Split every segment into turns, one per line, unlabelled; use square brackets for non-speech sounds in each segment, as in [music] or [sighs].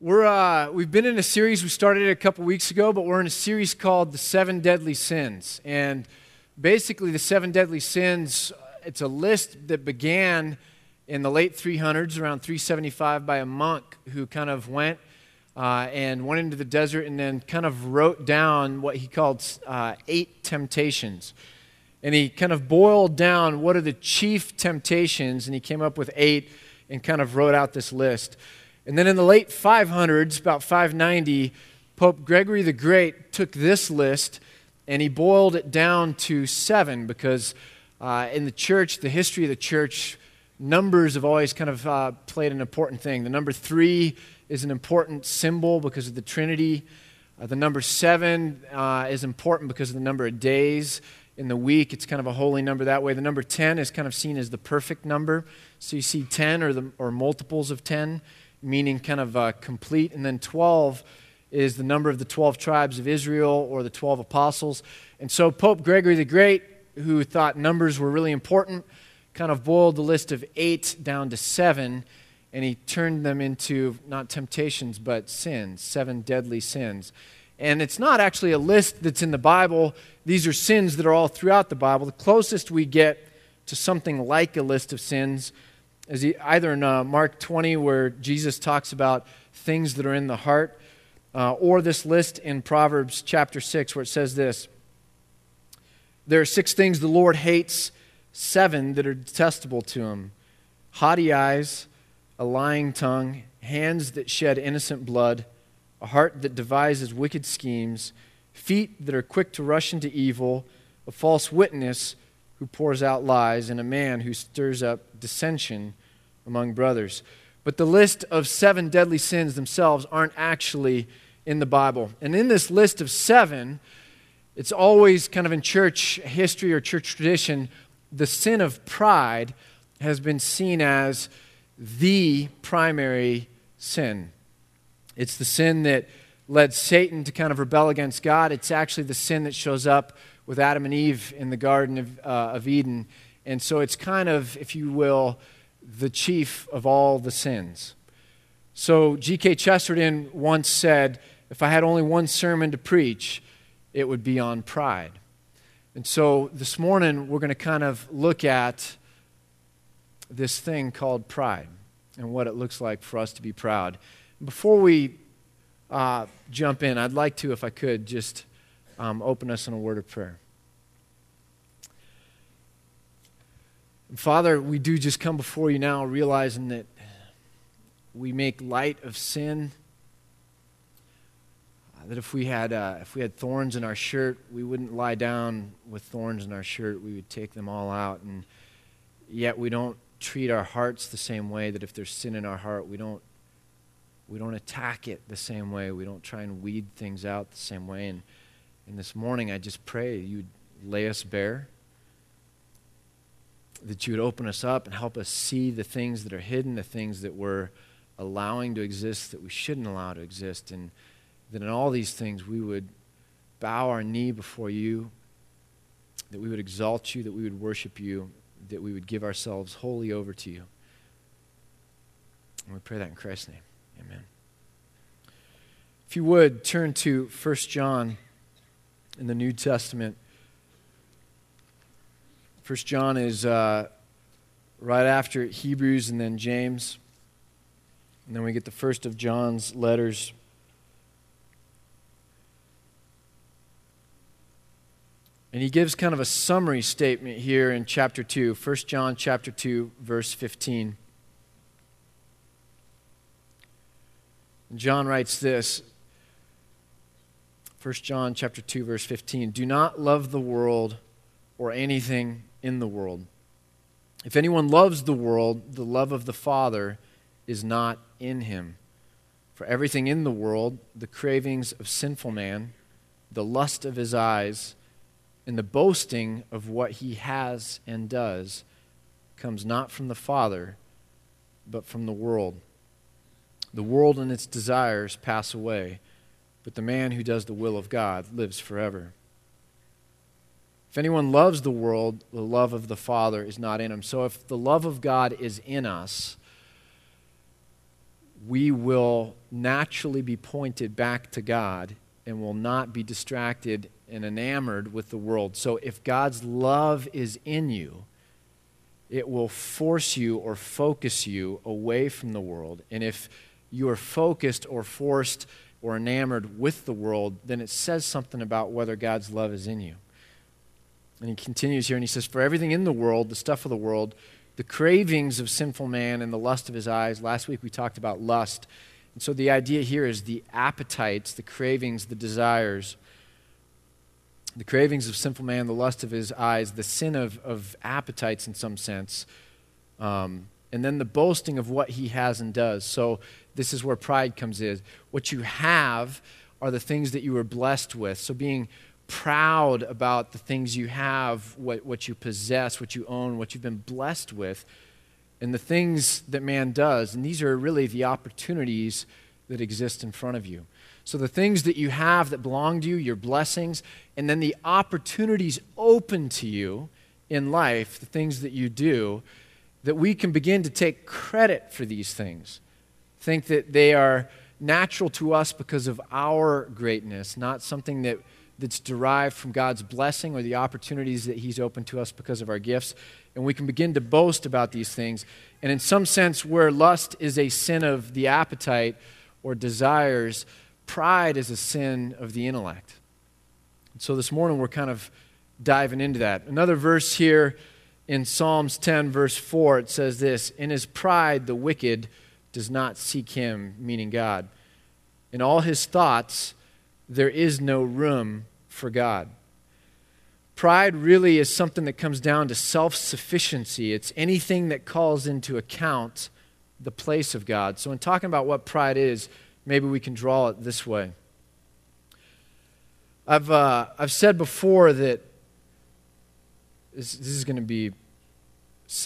We're, uh, we've been in a series, we started it a couple weeks ago, but we're in a series called The Seven Deadly Sins. And basically, the seven deadly sins, it's a list that began in the late 300s, around 375, by a monk who kind of went uh, and went into the desert and then kind of wrote down what he called uh, eight temptations. And he kind of boiled down what are the chief temptations, and he came up with eight and kind of wrote out this list. And then in the late 500s, about 590, Pope Gregory the Great took this list and he boiled it down to seven because uh, in the church, the history of the church, numbers have always kind of uh, played an important thing. The number three is an important symbol because of the Trinity. Uh, the number seven uh, is important because of the number of days in the week. It's kind of a holy number that way. The number 10 is kind of seen as the perfect number. So you see 10 or, the, or multiples of 10 meaning kind of uh, complete. And then 12 is the number of the 12 tribes of Israel or the 12 apostles. And so Pope Gregory the Great, who thought numbers were really important, kind of boiled the list of eight down to seven, and he turned them into not temptations, but sins, seven deadly sins. And it's not actually a list that's in the Bible. These are sins that are all throughout the Bible. The closest we get to something like a list of sins is either in uh, Mark 20, where Jesus talks about things that are in the heart, uh, or this list in Proverbs chapter 6, where it says this There are six things the Lord hates, seven that are detestable to him. Haughty eyes, a lying tongue, hands that shed innocent blood, a heart that devises wicked schemes, feet that are quick to rush into evil, a false witness who pours out lies, and a man who stirs up dissension among brothers. But the list of seven deadly sins themselves aren't actually in the Bible. And in this list of seven, it's always kind of in church history or church tradition, the sin of pride has been seen as the primary sin. It's the sin that led Satan to kind of rebel against God. It's actually the sin that shows up with Adam and Eve in the Garden of, uh, of Eden. And so it's kind of, if you will, the chief of all the sins. So G.K. Chesterton once said, If I had only one sermon to preach, it would be on pride. And so this morning, we're going to kind of look at this thing called pride and what it looks like for us to be proud. Before we uh, jump in, I'd like to, if I could, just um, open us in a word of prayer. Father, we do just come before you now realizing that we make light of sin. Uh, that if we, had, uh, if we had thorns in our shirt, we wouldn't lie down with thorns in our shirt. We would take them all out. And yet we don't treat our hearts the same way, that if there's sin in our heart, we don't, we don't attack it the same way. We don't try and weed things out the same way. And, and this morning, I just pray you'd lay us bare that you would open us up and help us see the things that are hidden, the things that we're allowing to exist that we shouldn't allow to exist, and that in all these things we would bow our knee before you, that we would exalt you, that we would worship you, that we would give ourselves wholly over to you. And we pray that in Christ's name. Amen. If you would turn to 1 John in the New Testament. First John is uh, right after Hebrews and then James. And then we get the first of John's letters. And he gives kind of a summary statement here in chapter 2, 1 John chapter 2, verse 15. And John writes this 1 John chapter 2 verse 15 Do not love the world or anything in the world. If anyone loves the world, the love of the Father is not in him. For everything in the world, the cravings of sinful man, the lust of his eyes, and the boasting of what he has and does, comes not from the Father, but from the world. The world and its desires pass away, but the man who does the will of God lives forever. If anyone loves the world, the love of the Father is not in him. So if the love of God is in us, we will naturally be pointed back to God and will not be distracted and enamored with the world. So if God's love is in you, it will force you or focus you away from the world. And if you are focused or forced or enamored with the world, then it says something about whether God's love is in you. And he continues here and he says, For everything in the world, the stuff of the world, the cravings of sinful man and the lust of his eyes. Last week we talked about lust. And so the idea here is the appetites, the cravings, the desires, the cravings of sinful man, the lust of his eyes, the sin of, of appetites in some sense, um, and then the boasting of what he has and does. So this is where pride comes in. What you have are the things that you were blessed with. So being proud about the things you have, what, what you possess, what you own, what you've been blessed with, and the things that man does. And these are really the opportunities that exist in front of you. So, the things that you have that belong to you, your blessings, and then the opportunities open to you in life, the things that you do, that we can begin to take credit for these things. Think that they are natural to us because of our greatness, not something that that's derived from God's blessing or the opportunities that He's opened to us because of our gifts. And we can begin to boast about these things. And in some sense, where lust is a sin of the appetite or desires, pride is a sin of the intellect. So this morning, we're kind of diving into that. Another verse here in Psalms 10, verse 4, it says this In his pride, the wicked does not seek him, meaning God. In all his thoughts, there is no room for God. Pride really is something that comes down to self sufficiency. It's anything that calls into account the place of God. So, in talking about what pride is, maybe we can draw it this way. I've, uh, I've said before that this, this is going to be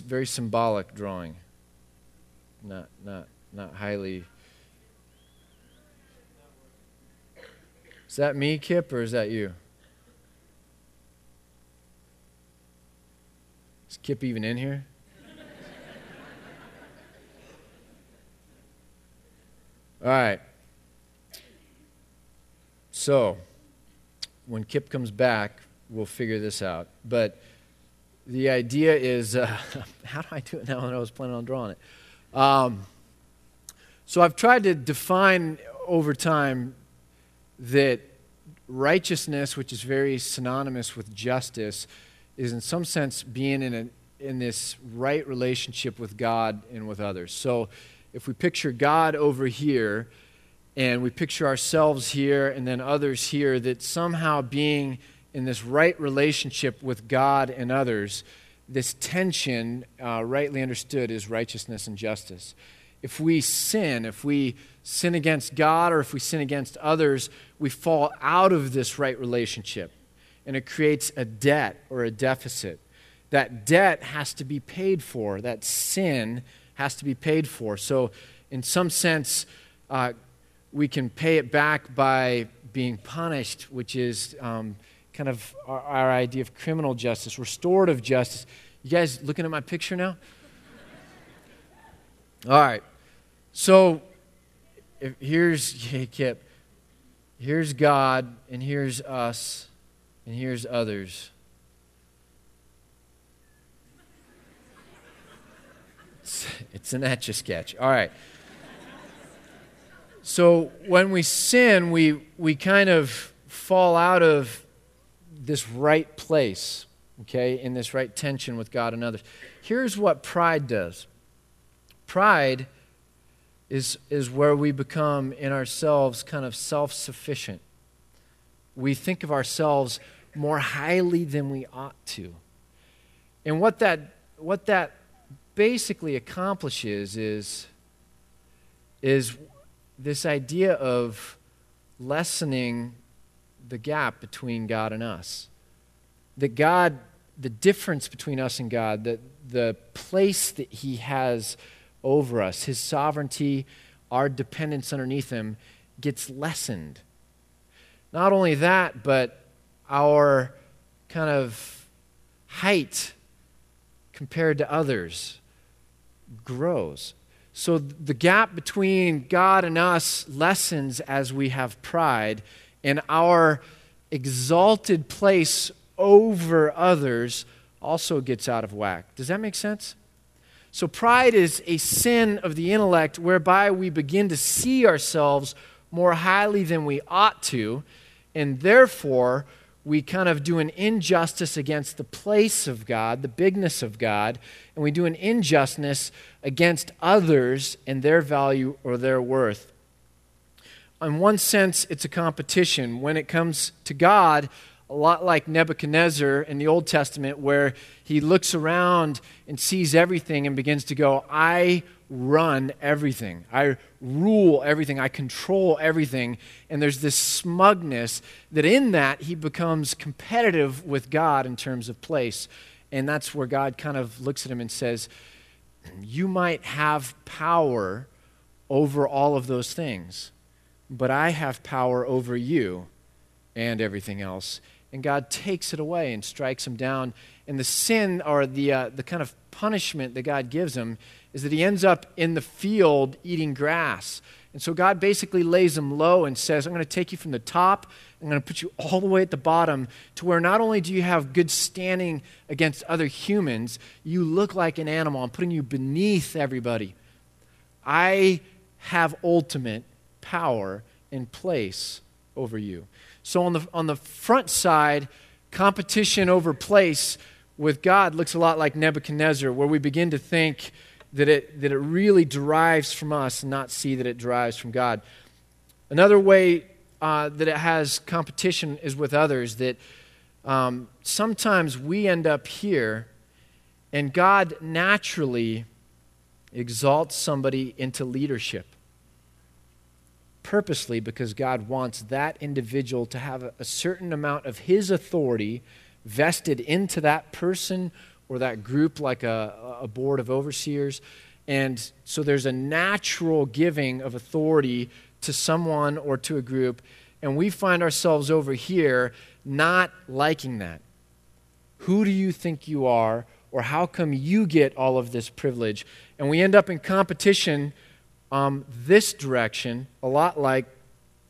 very symbolic drawing, not, not, not highly Is that me, Kip, or is that you? Is Kip even in here? All right. So, when Kip comes back, we'll figure this out. But the idea is uh, [laughs] how do I do it now when I was planning on drawing it? Um, so, I've tried to define over time that righteousness, which is very synonymous with justice, is in some sense being in, a, in this right relationship with God and with others. So if we picture God over here, and we picture ourselves here and then others here, that somehow being in this right relationship with God and others, this tension, uh, rightly understood, is righteousness and justice. If we sin, if we sin against God or if we sin against others, we fall out of this right relationship. And it creates a debt or a deficit. That debt has to be paid for, that sin has to be paid for. So, in some sense, uh, we can pay it back by being punished, which is um, kind of our, our idea of criminal justice, restorative justice. You guys looking at my picture now? All right. So if, here's [laughs] Kip. Here's God, and here's us, and here's others. It's, [laughs] it's an etch a sketch. All right. So when we sin, we, we kind of fall out of this right place, okay, in this right tension with God and others. Here's what pride does pride is, is where we become in ourselves kind of self sufficient. We think of ourselves more highly than we ought to. And what that, what that basically accomplishes is, is this idea of lessening the gap between God and us. That God, the difference between us and God, that the place that He has over us. His sovereignty, our dependence underneath Him, gets lessened. Not only that, but our kind of height compared to others grows. So the gap between God and us lessens as we have pride, and our exalted place over others also gets out of whack. Does that make sense? So, pride is a sin of the intellect whereby we begin to see ourselves more highly than we ought to, and therefore we kind of do an injustice against the place of God, the bigness of God, and we do an injustice against others and their value or their worth. In one sense, it's a competition. When it comes to God, a lot like Nebuchadnezzar in the Old Testament, where he looks around and sees everything and begins to go, I run everything. I rule everything. I control everything. And there's this smugness that in that he becomes competitive with God in terms of place. And that's where God kind of looks at him and says, You might have power over all of those things, but I have power over you and everything else and God takes it away and strikes him down. And the sin or the, uh, the kind of punishment that God gives him is that he ends up in the field eating grass. And so God basically lays him low and says, I'm going to take you from the top, I'm going to put you all the way at the bottom to where not only do you have good standing against other humans, you look like an animal. I'm putting you beneath everybody. I have ultimate power and place over you. So on the, on the front side, competition over place with God looks a lot like Nebuchadnezzar, where we begin to think that it, that it really derives from us and not see that it derives from God. Another way uh, that it has competition is with others, that um, sometimes we end up here and God naturally exalts somebody into leadership purposely because God wants that individual to have a, certain amount of his authority vested into that person or that group, like a, a board of overseers. And so there's a natural giving of authority to someone or to a group. And we find ourselves over here not liking that. Who do you think you are? Or how come you get all of this privilege? And we end up in competition um, this direction, a lot like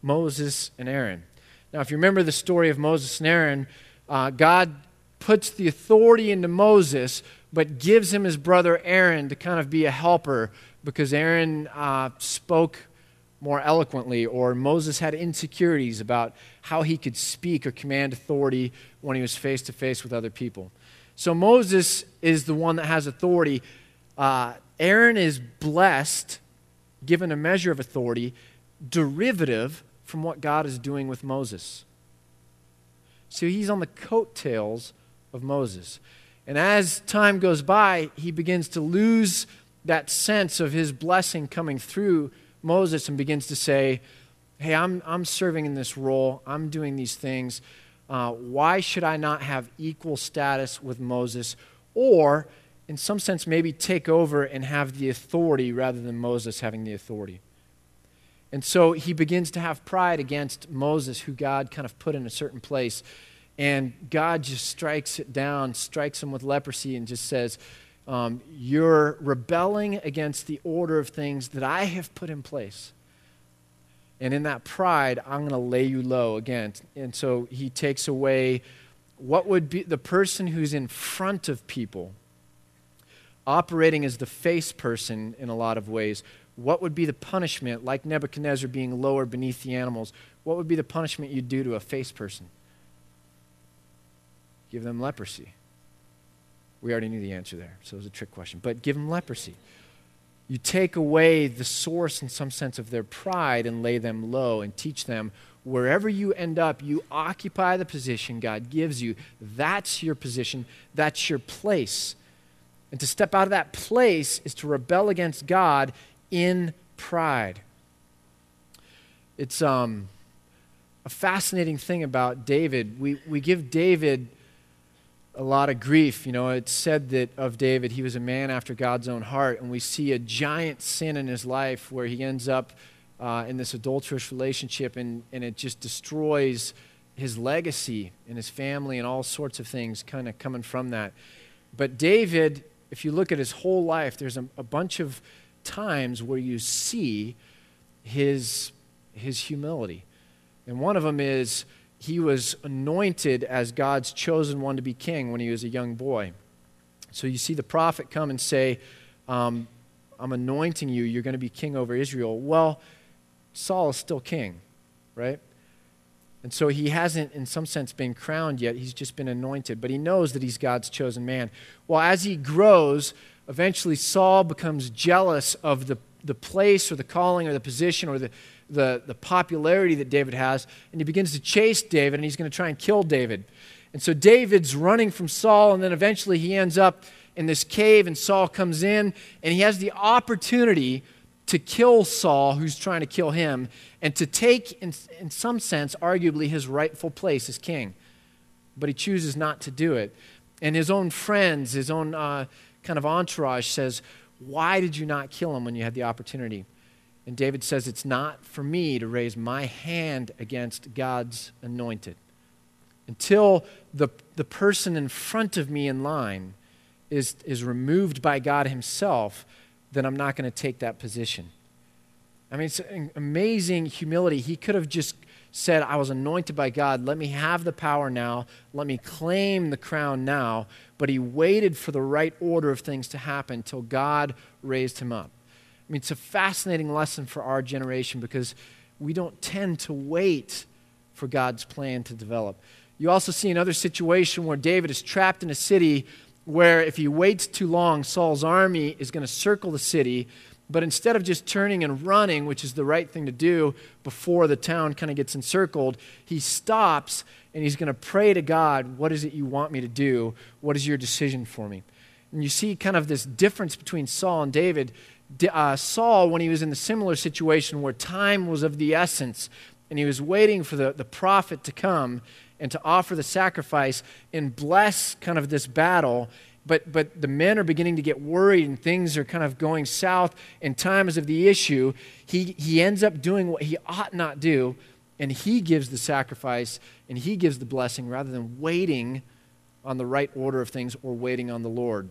Moses and Aaron. Now, if you remember the story of Moses and Aaron, uh, God puts the authority into Moses, but gives him his brother Aaron to kind of be a helper because Aaron uh, spoke more eloquently, or Moses had insecurities about how he could speak or command authority when he was face to face with other people. So Moses is the one that has authority. Uh, Aaron is blessed given a measure of authority derivative from what God is doing with Moses. So he's on the coattails of Moses. And as time goes by, he begins to lose that sense of his blessing coming through Moses and begins to say, Hey, I'm, I'm serving in this role, I'm doing these things. Uh, why should I not have equal status with Moses? Or in some sense, maybe take over and have the authority rather than Moses having the authority. And so he begins to have pride against Moses, who God kind of put in a certain place. And God just strikes it down, strikes him with leprosy, and just says, um, You're rebelling against the order of things that I have put in place. And in that pride, I'm going to lay you low again. And so he takes away what would be the person who's in front of people operating as the face person in a lot of ways, what would be the punishment, like Nebuchadnezzar being lower beneath the animals, what would be the punishment you'd do to a face person? Give them leprosy. We already knew the answer there, so it was a trick question. But give them leprosy. You take away the source, in some sense, of their pride and lay them low and teach them wherever you end up, you occupy the position God gives you. That's your position, that's your place. And to step out of that place is to rebel against God in pride. It's um, a fascinating thing about David. We, we give David a lot of grief. You know, it's said that of David, he was a man after God's own heart. And we see a giant sin in his life where he ends up uh, in this adulterous relationship and, and it just destroys his legacy and his family and all sorts of things kind of coming from that. But David if you look at his whole life, there's a, a bunch of times where you see his, his humility. And one of them is he was anointed as God's chosen one to be king when he was a young boy. So you see the prophet come and say, um, I'm anointing you, you're going to be king over Israel. Well, Saul is still king, right? And so he hasn't, in some sense, been crowned yet. He's just been anointed, but he knows that he's God's chosen man. Well, as he grows, eventually Saul becomes jealous of the, the place or the calling or the position or the, the, the popularity that David has, and he begins to chase David, and he's going to try and kill David. And so David's running from Saul, and then eventually he ends up in this cave, and Saul comes in, and he has the opportunity to kill Saul, who's trying to kill him, and to take, in, in some sense, arguably his rightful place as king. But he chooses not to do it. And his own friends, his own uh, kind of entourage says, Why did you not kill him when you had the opportunity? And David says, It's not for me to raise my hand against God's anointed. Until the, the person in front of me in line is, is removed by God Himself, then I'm not going to take that position. I mean, it's amazing humility. He could have just said, I was anointed by God. Let me have the power now. Let me claim the crown now. But he waited for the right order of things to happen until God raised him up. I mean, it's a fascinating lesson for our generation because we don't tend to wait for God's plan to develop. You also see another situation where David is trapped in a city where if he waits too long, Saul's army is going to circle the city. But instead of just turning and running, which is the right thing to do before the town kind of gets encircled, he stops and he's going to pray to God, What is it you want me to do? What is your decision for me? And you see kind of this difference between Saul and David. Uh, Saul, when he was in the similar situation where time was of the essence and he was waiting for the, the prophet to come, and to offer the sacrifice and bless kind of this battle. But, but the men are beginning to get worried and things are kind of going south and time is of the issue. He, he ends up doing what he ought not do and he gives the sacrifice and he gives the blessing rather than waiting on the right order of things or waiting on the Lord.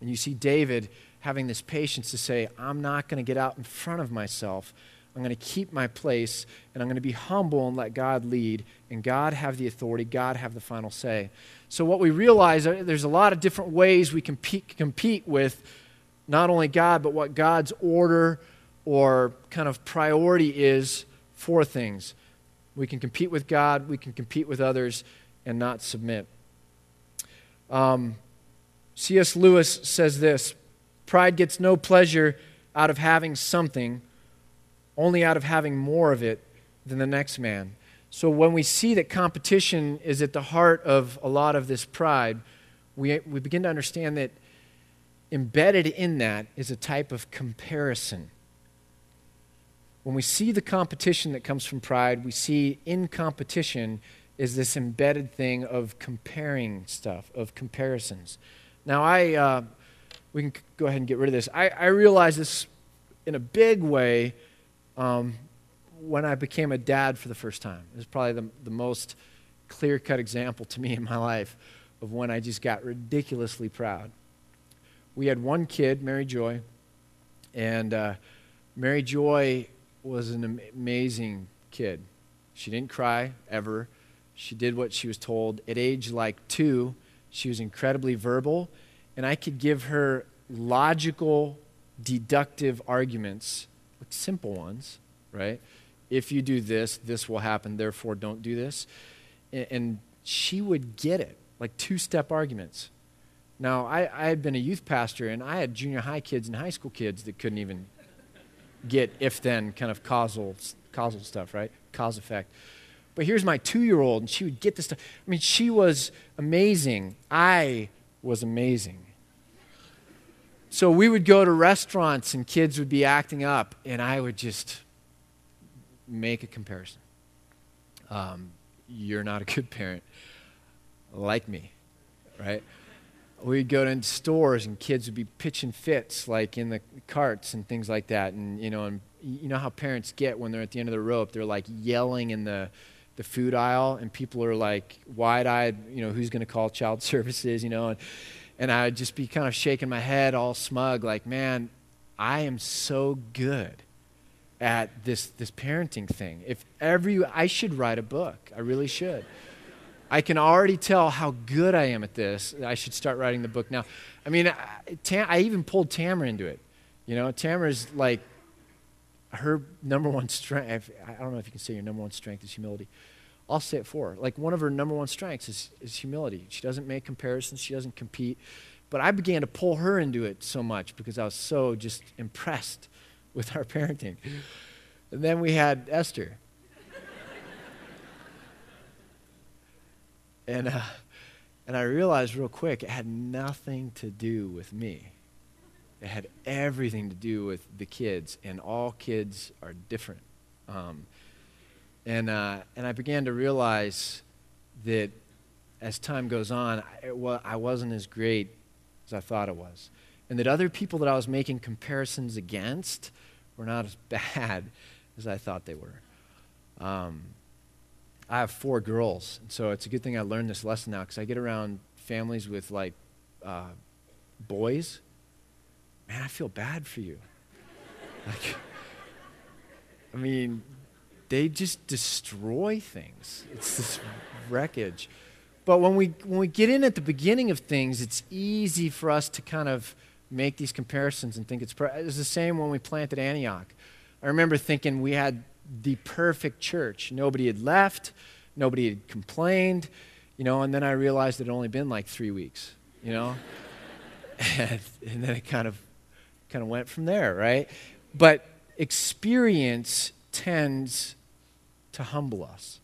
And you see David having this patience to say, I'm not going to get out in front of myself. I'm going to keep my place and I'm going to be humble and let God lead and God have the authority, God have the final say. So, what we realize, uh, there's a lot of different ways we compete, compete with not only God, but what God's order or kind of priority is for things. We can compete with God, we can compete with others, and not submit. Um, C.S. Lewis says this Pride gets no pleasure out of having something only out of having more of it than the next man. So when we see that competition is at the heart of a lot of this pride, we, we begin to understand that embedded in that is a type of comparison. When we see the competition that comes from pride, we see in competition is this embedded thing of comparing stuff, of comparisons. Now, I, uh, we can go ahead and get rid of this. I, I realize this in a big way um, when I became a dad for the first time. It was probably the, the most clear cut example to me in my life of when I just got ridiculously proud. We had one kid, Mary Joy, and uh, Mary Joy was an amazing kid. She didn't cry ever. She did what she was told. At age like two, she was incredibly verbal, and I could give her logical, deductive arguments simple ones, right? If you do this, this will happen, therefore don't do this. And, she would get it, like two step arguments. Now, I, I had been a youth pastor, and I had junior high kids and high school kids that couldn't even get if then kind of causal, causal stuff, right? Cause effect. But here's my two year old, and she would get this stuff. I mean, she was amazing. I was amazing. So we would go to restaurants and kids would be acting up, and I would just make a comparison. Um, you're not a good parent, like me, right? We'd go to stores and kids would be pitching fits, like in the carts and things like that. And you know, and you know how parents get when they're at the end of the rope. They're like yelling in the the food aisle, and people are like wide-eyed. You know, who's going to call child [laughs] services? You know, and and I'd just be kind of shaking my head all smug, like, man, I am so good at this, this parenting thing. If every, I should write a book. I really should. I can already tell how good I am at this. I should start writing the book now. I mean, I, Tam, I even pulled Tamara into it. You know, Tamara's like, her number one strength, I don't know if you can say your number one strength is humility. I'll say it for her. Like, one of her number one strengths is, is humility. She doesn't make comparisons, she doesn't compete. But I began to pull her into it so much because I was so just impressed with our parenting. And then we had Esther. [laughs] and, uh, and I realized real quick it had nothing to do with me. It had everything to do with the kids, and all kids are different. Um, and, uh, and I began to realize that as time goes on, I, well, I wasn't as great as I thought it was. And that other people that I was making comparisons against were not as [laughs] bad as I thought they were. Um, I have four girls, and so it's a good thing I learned this lesson now because I get around families with like uh, boys. Man, I feel bad for you. [laughs] Like, I mean, they just destroy things. It's this wreckage. But when we, when we get in at the beginning of things, it's easy for us to kind of make these comparisons and think it's, it's the same when we planted Antioch. I remember thinking we had the perfect church. Nobody had left, nobody had complained, you know, and then I realized it had only been like three weeks, you know? and, [laughs] and then it kind of kind of went from there, right? But experience tends to humble us.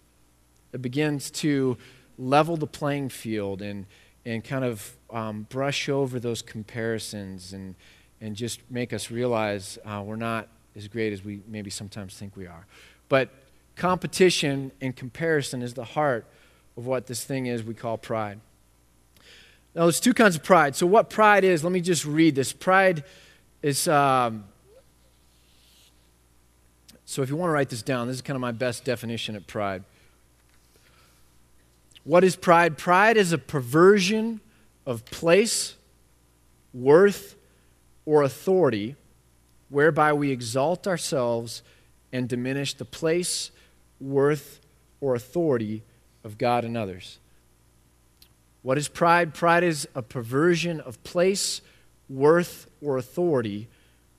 It begins to level the playing field and, and kind of um, brush over those comparisons and, and just make us realize uh, we're not as great as we maybe sometimes think we are. But competition and comparison is the heart of what this thing is we call pride. Now, there's two kinds of pride. So, what pride is, let me just read this. Pride is, um, so if you want to write this down, this is kind of my best definition of pride. What is pride? Pride is a perversion of place, worth, or authority whereby we exalt ourselves and diminish the place, worth, or authority of God and others. What is pride? Pride is a perversion of place, worth, or authority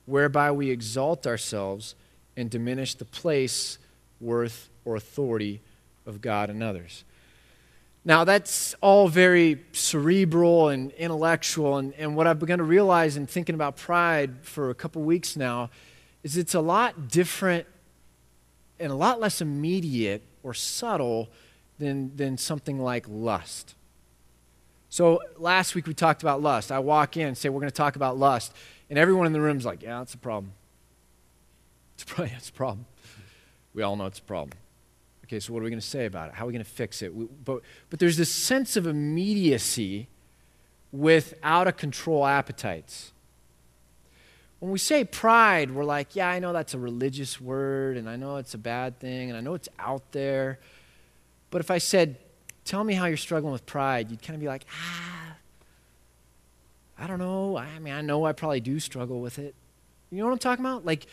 whereby we exalt ourselves and diminish the place, worth, or authority of God and others. Now, that's all very cerebral and intellectual. And, and what I've begun to realize in thinking about pride for a couple weeks now is it's a lot different and a lot less immediate or subtle than, than something like lust. So, last week we talked about lust. I walk in and say, We're going to talk about lust. And everyone in the room's like, Yeah, that's a problem. It's a, it's a problem. We all know it's a problem. Okay, so what are we going to say about it? How are we going to fix it? We, but, but there's this sense of immediacy with out of control appetites. When we say pride, we're like, yeah, I know that's a religious word, and I know it's a bad thing, and I know it's out there. But if I said, tell me how you're struggling with pride, you'd kind of be like, ah, I don't know. I mean, I know I probably do struggle with it. You know what I'm talking about? Like,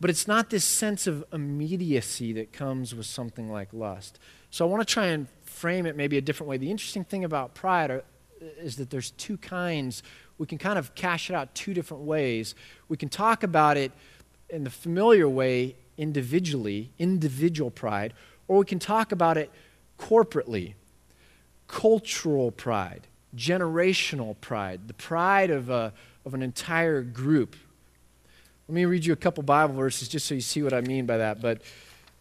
but it's not this sense of immediacy that comes with something like lust. So I want to try and frame it maybe a different way. The interesting thing about pride are, is that there's two kinds. We can kind of cash it out two different ways. We can talk about it in the familiar way, individually, individual pride, or we can talk about it corporately, cultural pride, generational pride, the pride of, a, of an entire group. Let me read you a couple Bible verses just so you see what I mean by that. But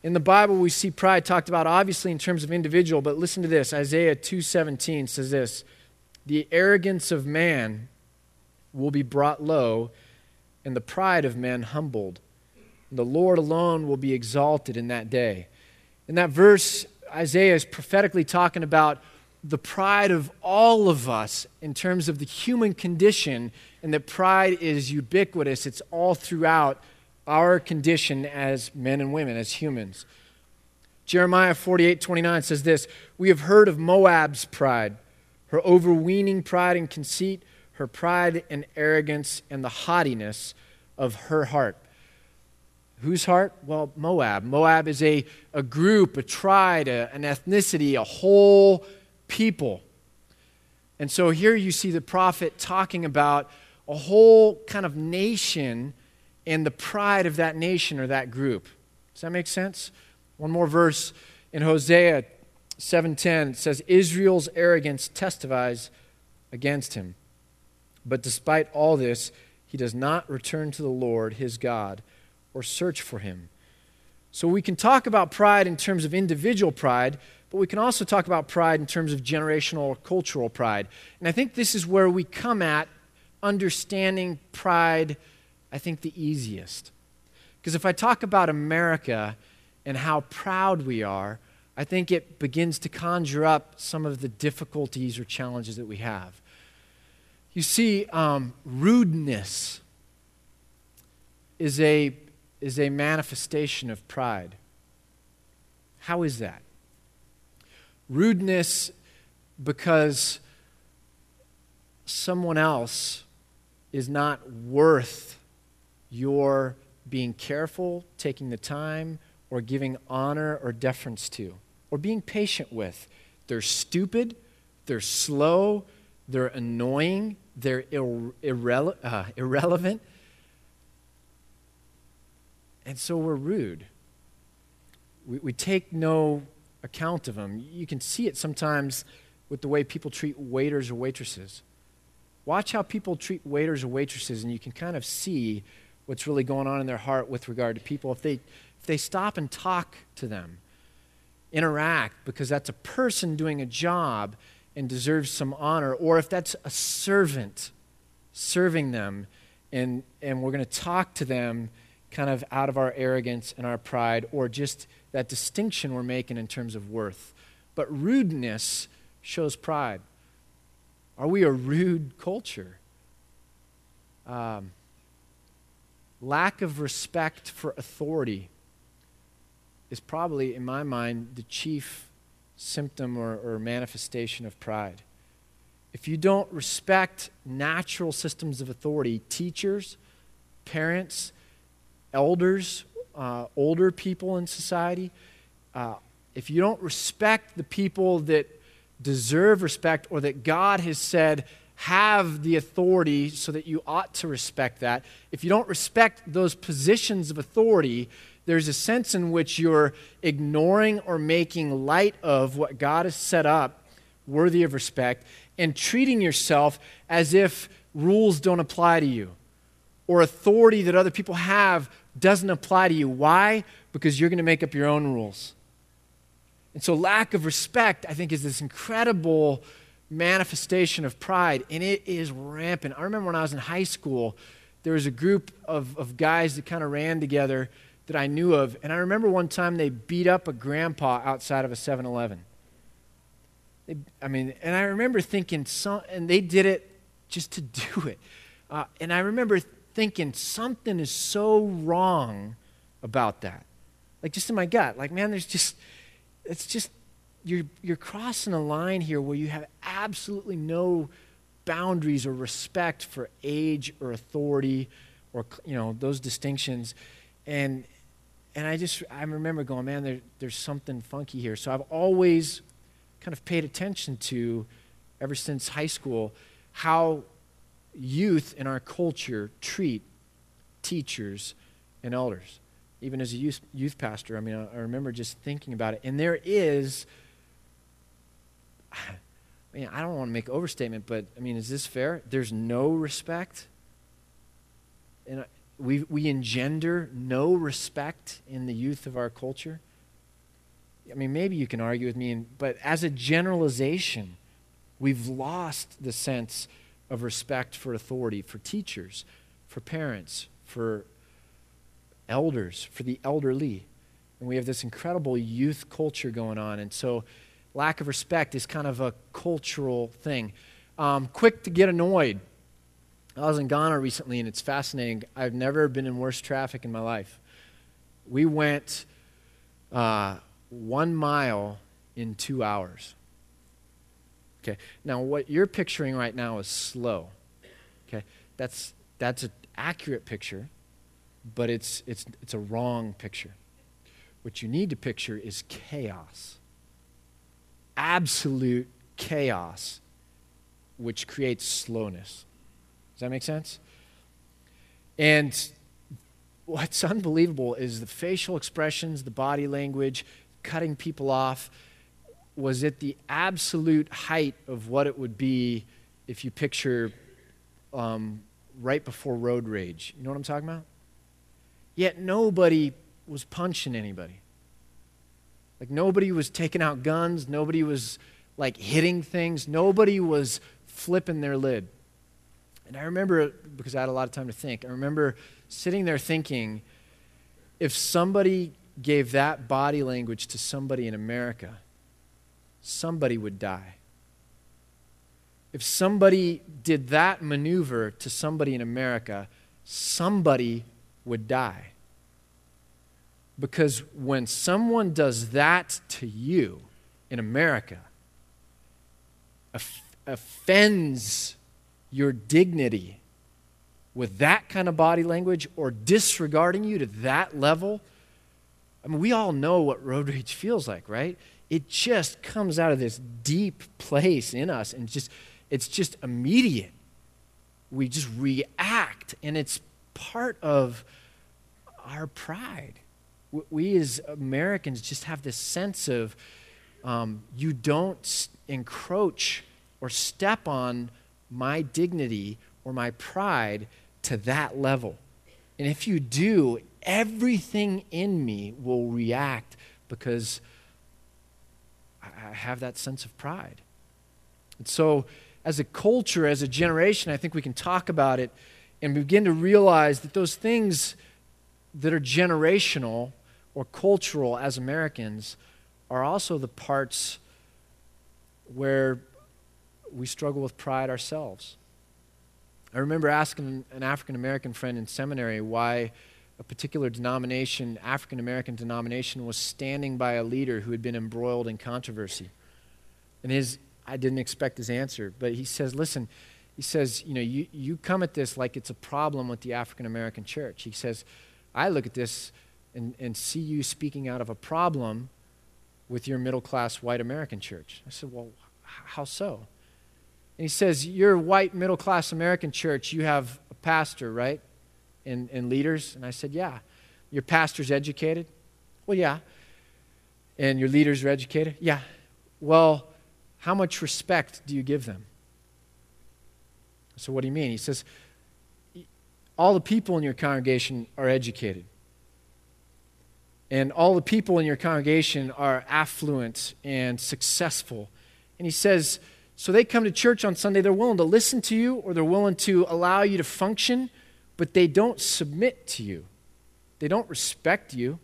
in the Bible, we see pride talked about obviously in terms of individual, but listen to this. Isaiah 2:17 says this: "The arrogance of man will be brought low, and the pride of men humbled. And the Lord alone will be exalted in that day." In that verse, Isaiah is prophetically talking about the pride of all of us in terms of the human condition and that pride is ubiquitous. It's all throughout our condition as men and women, as humans. Jeremiah 48 29 says this We have heard of Moab's pride, her overweening pride and conceit, her pride and arrogance and the haughtiness of her heart. Whose heart? Well, Moab. Moab is a, a group, a tribe, a, an ethnicity, a whole people. And so here you see the prophet talking about a whole kind of nation and the pride of that nation or that group. Does that make sense? One more verse in Hosea 7:10 it says Israel's arrogance testifies against him. But despite all this, he does not return to the Lord his God or search for him. So we can talk about pride in terms of individual pride, but we can also talk about pride in terms of generational or cultural pride. And I think this is where we come at understanding pride, I think, the easiest. Because if I talk about America and how proud we are, I think it begins to conjure up some of the difficulties or challenges that we have. You see, um, rudeness is a, is a manifestation of pride. How is that? Rudeness because someone else is not worth your being careful, taking the time, or giving honor or deference to, or being patient with. They're stupid, they're slow, they're annoying, they're irre- uh, irrelevant, and so we're rude. We, we take no account of them. You can see it sometimes with the way people treat waiters or waitresses. Watch how people treat waiters or waitresses, and you can kind of see what's really going on in their heart with regard to people. If they, if they stop and talk to them, interact, because that's a person doing a job and deserves some honor, or if that's a servant serving them, and, and we're going to talk to them kind of out of our arrogance and our pride, or just that distinction we're making in terms of worth. But rudeness shows pride. Are we a rude culture? Um, lack of respect for authority is probably, in my mind, the chief symptom or, or, manifestation of pride. If you don't respect natural systems of authority, teachers, parents, elders, uh, older people in society, uh, if you don't respect the people that deserve respect or that God has said have the authority so that you ought to respect that. If you don't respect those positions of authority, there's a sense in which you're ignoring or making light of what God has set up worthy of respect and treating yourself as if rules don't apply to you or authority that other people have doesn't apply to you. Why? Because you're going to make up your own rules. And so, lack of respect, I think, is this incredible manifestation of pride, and it is rampant. I remember when I was in high school, there was a group of, of guys that kind of ran together that I knew of, and I remember one time they beat up a grandpa outside of a 7 Eleven. I mean, and I remember thinking, some, and they did it just to [laughs] do it. Uh, and I remember thinking, something is so wrong about that. Like, just in my gut. Like, man, there's just it's just you're, you're crossing a line here where you have absolutely no boundaries or respect for age or authority or you know those distinctions. And and i just i remember going man there, there's something funky here. So i've always kind of paid attention to ever since high school how youth in our culture treat teachers and elders even as a youth, youth pastor, I mean, I, I remember just thinking about it. And there is, [sighs] I mean, I don't want to make overstatement, but I mean, is this fair? There's no respect. And we, we engender no respect in the youth of our culture. I mean, maybe you can argue with me, but as a generalization, we've lost the sense of respect for authority, for teachers, for parents, for elders, for the elderly. And we have this incredible youth culture going on. And so, lack of respect is kind of a cultural thing. Um, quick to get annoyed. I was in Ghana recently, and it's fascinating. I've never been in worse traffic in my life. We went uh, one mile in two hours. Okay. Now, what you're picturing right now is slow. Okay. That's that's an accurate picture but it's, it's, it's a wrong picture. What you need to picture is chaos. Absolute chaos, which creates slowness. Does that make sense? And what's unbelievable is the facial expressions, the body language, cutting people off was at the absolute height of what it would be if you picture um, right before road rage. You know what I'm talking about? Yet nobody was punching anybody. Like nobody was taking out guns, nobody was like hitting things, nobody was flipping their lid. And I remember, because I had a lot of time to think, I remember sitting there thinking if somebody gave that body language to somebody in America, somebody would die. If somebody did that maneuver to somebody in America, somebody would die. Because when someone does that to you in America, offends your dignity with that kind of body language or disregarding you to that level, I mean, we all know what road [laughs] rage feels like, right? It just comes out of this deep place in us and just it's just immediate. We just react and it's part of our pride. We as Americans just have this sense of um, you don't encroach or step on my dignity or my pride to that level. And if you do, everything in me will react because I have that sense of pride. And so, as a culture, as a generation, I think we can talk about it and begin to realize that those things that are generational or cultural as Americans are also the parts where we struggle with pride ourselves. I remember asking an African American friend in seminary why a particular denomination, African American denomination, was standing by a leader who had been embroiled in controversy. And his, I didn't expect his answer, but he says, listen, he says, you know, you, you come at this like it's a problem with the African American church. He says, I look at this and, and see you speaking out of a problem with your middle class white American church. I said, well, how so? And he says, Your white middle class American church, you have a pastor, right? And, and leaders. And I said, Yeah. Your pastor's educated? Well, yeah. And your leaders are educated? Yeah. Well, how much respect do you give them? So, what do you mean? He says, All the people in your congregation are educated. And all the people in your congregation are affluent and successful. And he says, so they come to church on Sunday, they're willing to listen to you or they're willing to allow you to function, but they don't submit to you. They don't respect you.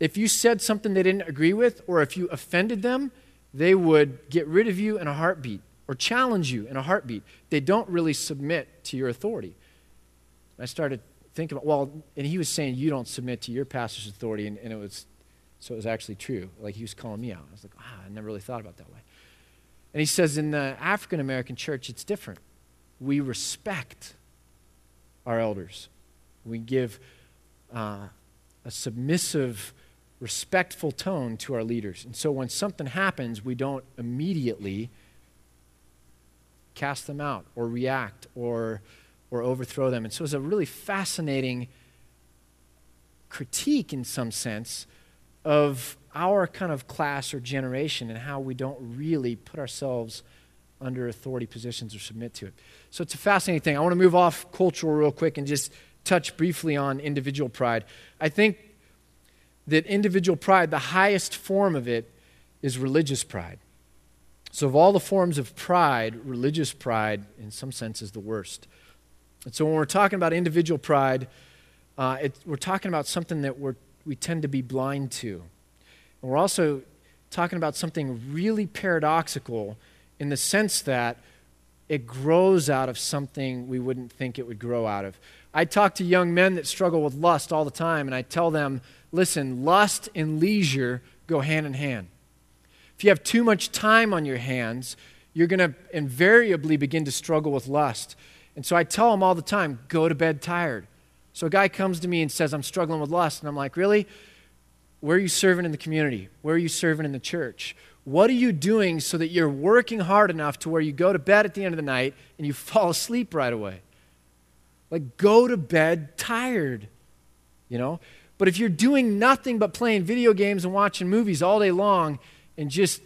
If you said something they didn't agree with or if you offended them, they would get rid of you in a heartbeat or challenge you in a heartbeat. They don't really submit to your authority. I started thinking about, well, and he was saying you don't submit to your pastor's authority, and, and it was, so it was actually true. Like he was calling me out. I was like, ah, I never really thought about that way. And he says in the African American church, it's different. We respect our elders, we give uh, a submissive, respectful tone to our leaders. And so when something happens, we don't immediately cast them out or react or, or overthrow them. And so it's a really fascinating critique, in some sense, of our kind of class or generation and how we don't really put ourselves under authority positions or submit to it. So it's a fascinating thing. I want to move off cultural real quick and just touch briefly on individual pride. I think that individual pride, the highest form of it, is religious pride. So, of all the forms of pride, religious pride, in some sense, is the worst. And so, when we're talking about individual pride, uh, it, we're talking about something that we're, we tend to be blind to. And we're also talking about something really paradoxical in the sense that it grows out of something we wouldn't think it would grow out of. I talk to young men that struggle with lust all the time, and I tell them, listen, lust and leisure go hand in hand. If you have too much time on your hands, you're going to invariably begin to struggle with lust. And so I tell them all the time go to bed tired, So a guy comes to me and says, I'm struggling with lust. And I'm like, Really? Where are you serving in the community? Where are you serving in the church? What are you doing so that you're working hard enough to where you go to bed at the end of the night and you [laughs] fall asleep right away? Like, go to bed tired, you know? But if you're doing nothing but playing video games and watching movies all day long and just,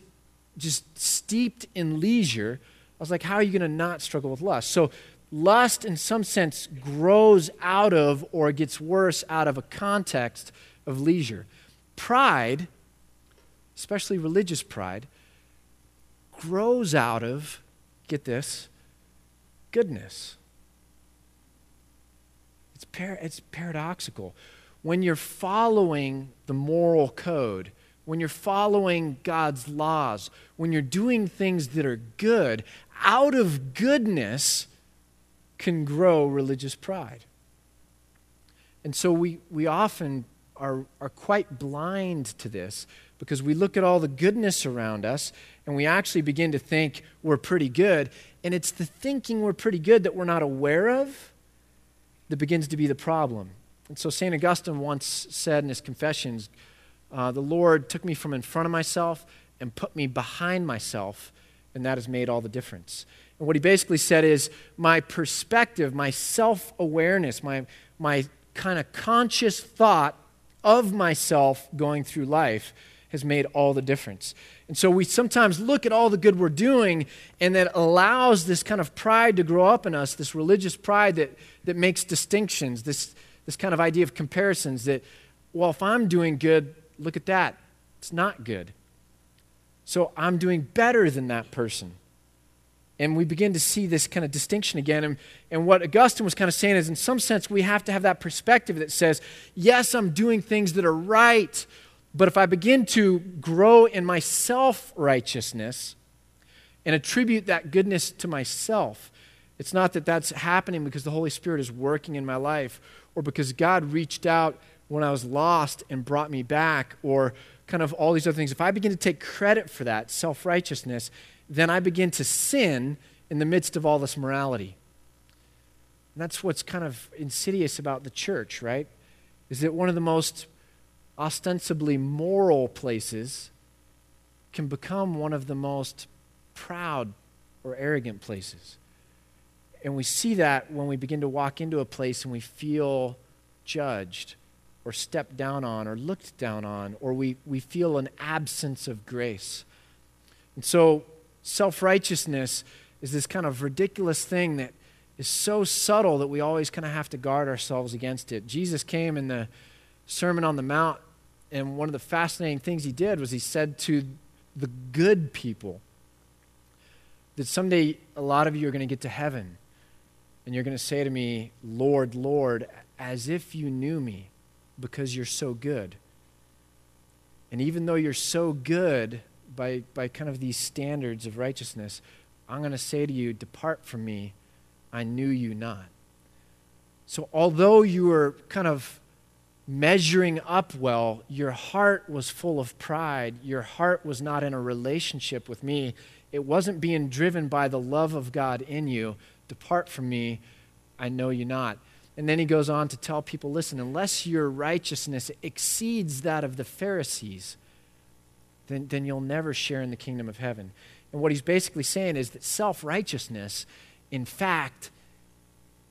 just steeped in leisure, I was like, how are you going to not struggle with lust? So, lust, in some sense, grows out of or gets worse out of a context of leisure. Pride, especially religious pride, grows out of, get this, goodness. It's, par- it's paradoxical. When you're following the moral code, when you're following God's laws, when you're doing things that are good, out of goodness can grow religious pride. And so we, we often are, are quite blind to this because we look at all the goodness around us and we actually begin to think we're pretty good. And it's the thinking we're pretty good that we're not aware of that begins to be the problem. And so St. Augustine once said in his Confessions, uh, The Lord took me from in front of myself and put me behind myself, and that has made all the difference. And what he basically said is, My perspective, my self awareness, my, my kind of conscious thought of myself going through life has made all the difference. And so we sometimes look at all the good we're doing, and that allows this kind of pride to grow up in us, this religious pride that, that makes distinctions, this, this kind of idea of comparisons that, well, if I'm doing good, look at that. It's not good. So I'm doing better than that person. And we begin to see this kind of distinction again. And, and what Augustine was kind of saying is, in some sense, we have to have that perspective that says, yes, I'm doing things that are right, but if I begin to grow in my self righteousness and attribute that goodness to myself, it's not that that's happening because the Holy Spirit is working in my life or because God reached out when I was lost and brought me back or kind of all these other things. If I begin to take credit for that, self righteousness, then I begin to sin in the midst of all this morality. And that's what's kind of insidious about the church, right? Is that one of the most ostensibly moral places can become one of the most proud or arrogant places. And we see that when we begin to walk into a place and we feel judged or stepped down on or looked down on, or we, we feel an absence of grace. And so self righteousness is this kind of ridiculous thing that is so subtle that we always kind of have to guard ourselves against it. Jesus came in the Sermon on the Mount, and one of the fascinating things he did was he said to the good people that someday a lot of you are going to get to heaven and you're going to say to me, Lord, Lord, as if you knew me because you're so good. And even though you're so good, by, by kind of these standards of righteousness, I'm going to say to you, Depart from me, I knew you not. So, although you were kind of measuring up well, your heart was full of pride. Your heart was not in a relationship with me. It wasn't being driven by the love of God in you. Depart from me, I know you not. And then he goes on to tell people listen, unless your righteousness exceeds that of the Pharisees, then, then you'll never share in the kingdom of heaven. And what he's basically saying is that self righteousness, in fact,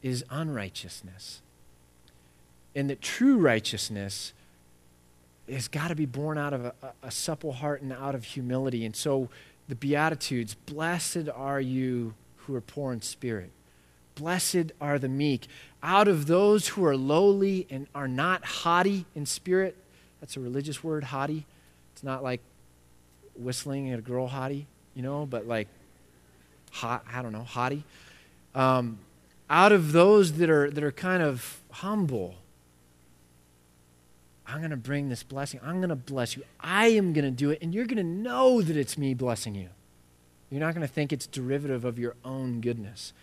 is unrighteousness. And that true righteousness has got to be born out of a, a, supple heart and out of humility. And so the Beatitudes blessed are you who are poor in spirit, blessed are the meek. Out of those who are lowly and are not haughty in spirit, that's a religious word, haughty. It's not like whistling at a girl hottie, you know, but like hot, I don't know, hottie. Um, out of those that are, that are kind of humble, I'm going to bring this blessing. I'm going to bless you. I am going to do it, and you're going to know that it's me blessing you. You're not going to think it's derivative of your own goodness.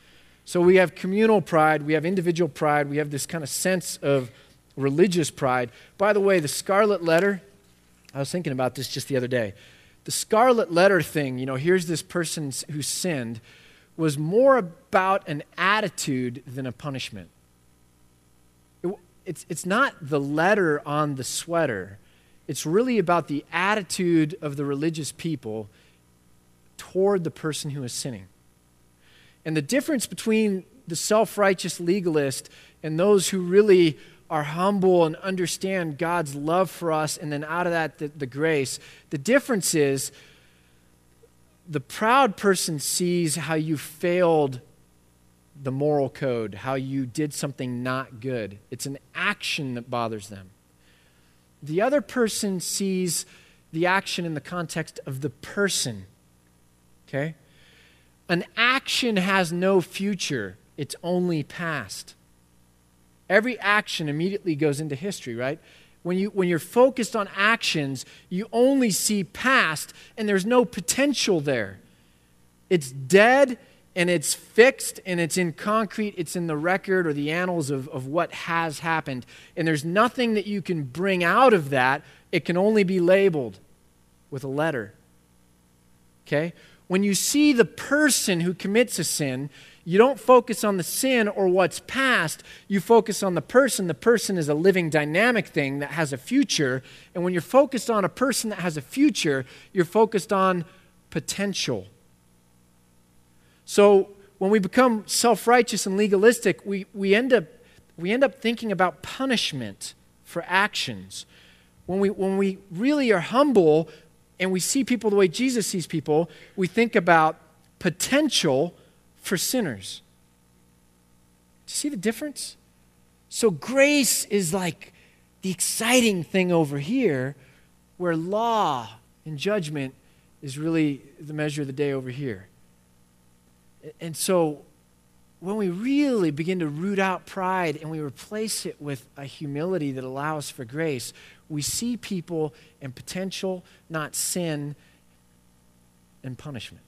So we have communal pride, we have individual pride, we have this kind of sense of religious pride. By the way, the scarlet letter, I was thinking about this just the other day the scarlet letter thing, you know, here's this person who sinned, was more about an attitude than a punishment. It, it's, it's not the letter on the sweater, it's really about the attitude of the religious people toward the person who is sinning. And the difference between the self righteous legalist and those who really are humble and understand God's love for us, and then out of that, the, the grace, the difference is the proud person sees how you failed the moral code, how you did something not good. It's an action that bothers them. The other person sees the action in the context of the person. Okay? An action has no future, it's only past. Every action immediately goes into history, right? When, you, when you're focused on actions, you only see past, and there's no potential there. It's dead and it's fixed and it's in concrete, it's in the record or the annals of, of what has happened. And there's nothing that you can bring out of that. It can only be labeled with a letter. Okay? When you see the person who commits a sin, you don't focus on the sin or what's past. You focus on the person. The person is a living, dynamic thing that has a future. And when you're focused on a person that has a future, you're focused on potential. So when we become self righteous and legalistic, we, we, end up, we end up thinking about punishment for actions. When we, when we really are humble and we see people the way Jesus sees people, we think about potential for sinners. Do you see the difference? So grace is like the exciting thing over here, where law and judgment is really the measure of the day over here. And so when we really begin to root out pride and we replace it with a humility that allows for grace, we see people in potential, not sin and punishment.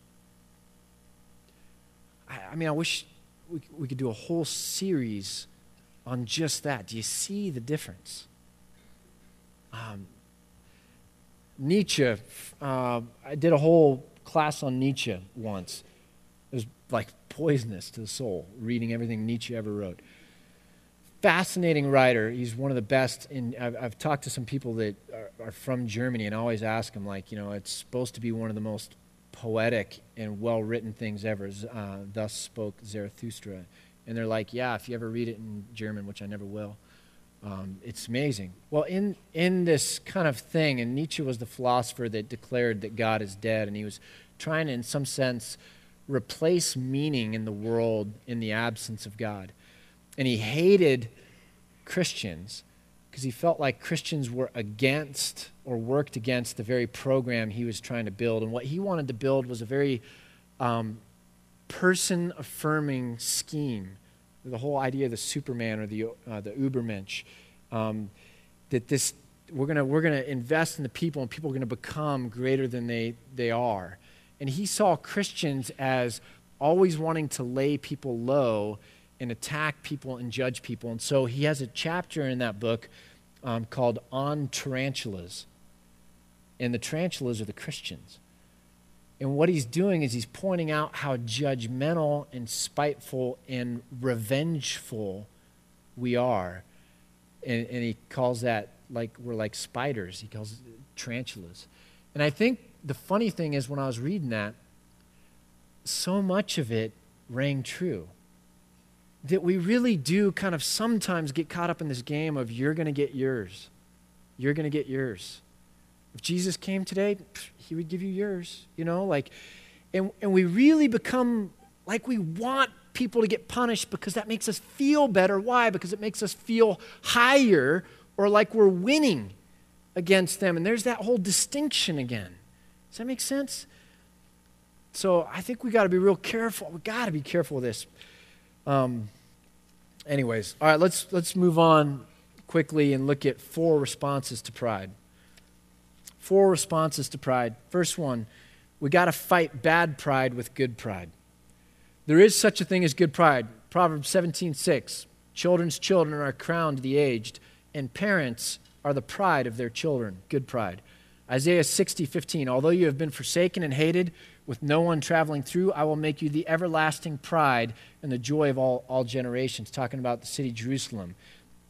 I, I mean, I wish we, we could do a whole series on just that. Do you see the difference? Um, Nietzsche, uh, I did a whole class on Nietzsche once It was like poisonous to the soul, reading everything Nietzsche ever wrote. Fascinating writer. He's one of the best. In, I've, I've talked to some people that are, are, from Germany, and always ask them, like, you know, it's supposed to be one of the most poetic and well written things ever. Uh, Thus spoke Zarathustra. And they're like, yeah, if you ever read it in German, which I never will, um, it's amazing. Well, in, in this kind of thing, and Nietzsche was the philosopher that declared that God is dead, and he was trying to, in some sense, replace meaning in the world in the absence of God. And he hated Christians because he felt like Christians were against or worked against the very program he was trying to build. And what he wanted to build was a very um, person affirming scheme. The whole idea of the Superman or the, uh, the Ubermensch. Um, that this, we're going we're gonna invest in the people and people are going to become greater than they, they are. And he saw Christians as always wanting to lay people low and attack people and judge people. And so he has a chapter in that book um, called On Tarantulas. And the tarantulas are the Christians. And what he's doing is he's pointing out how judgmental and spiteful and revengeful we are. And, and he calls that like we're like spiders. He calls it tarantulas. And I think the funny thing is, when I was reading that, so much of it rang true. That we really do kind of sometimes get caught up in this game of you're going to get yours. You're going to get yours. If Jesus came today, he would give you yours, you know, like, and, and we really become like we want people to get punished because that makes us feel better. Why? Because it makes us feel higher or like we're winning against them. And there's that whole distinction again. Does that make sense? So I think we got to be real careful. We got to be careful with this. Um, anyways, all right, let's let's move on quickly and look at four responses to pride. Four responses to pride. First one, we got to fight bad pride with good pride. There is such a thing as good pride. Proverbs 17:6. Children's children are crowned the aged, and parents are the pride of their children. Good pride. Isaiah 60, 15. Although you have been forsaken and hated, with no one traveling through, I will make you the everlasting pride and the joy of all, all generations. Talking about the city Jerusalem.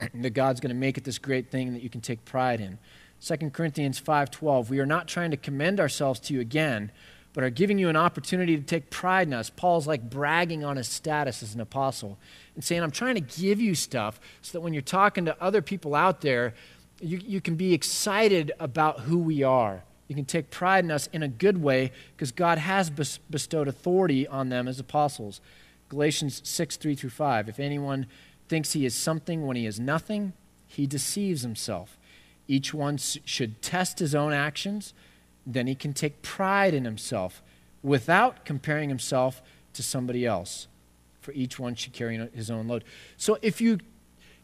[clears throat] that God's going to make it this great thing that you can take pride in. 2 Corinthians 5:12 We are not trying to commend ourselves to you again, but are giving you an opportunity to take pride in us. Paul's like bragging on his status as an apostle and saying, I'm trying to give you stuff so that when you're talking to other people out there, you, you can be excited about who we are. You can take pride in us in a good way because God has bestowed authority on them as apostles. Galatians 6, 3 through 5. If anyone thinks he is something when he is nothing, he deceives himself. Each one should test his own actions, then he can take pride in himself without comparing himself to somebody else. For each one should carry his own load. So if you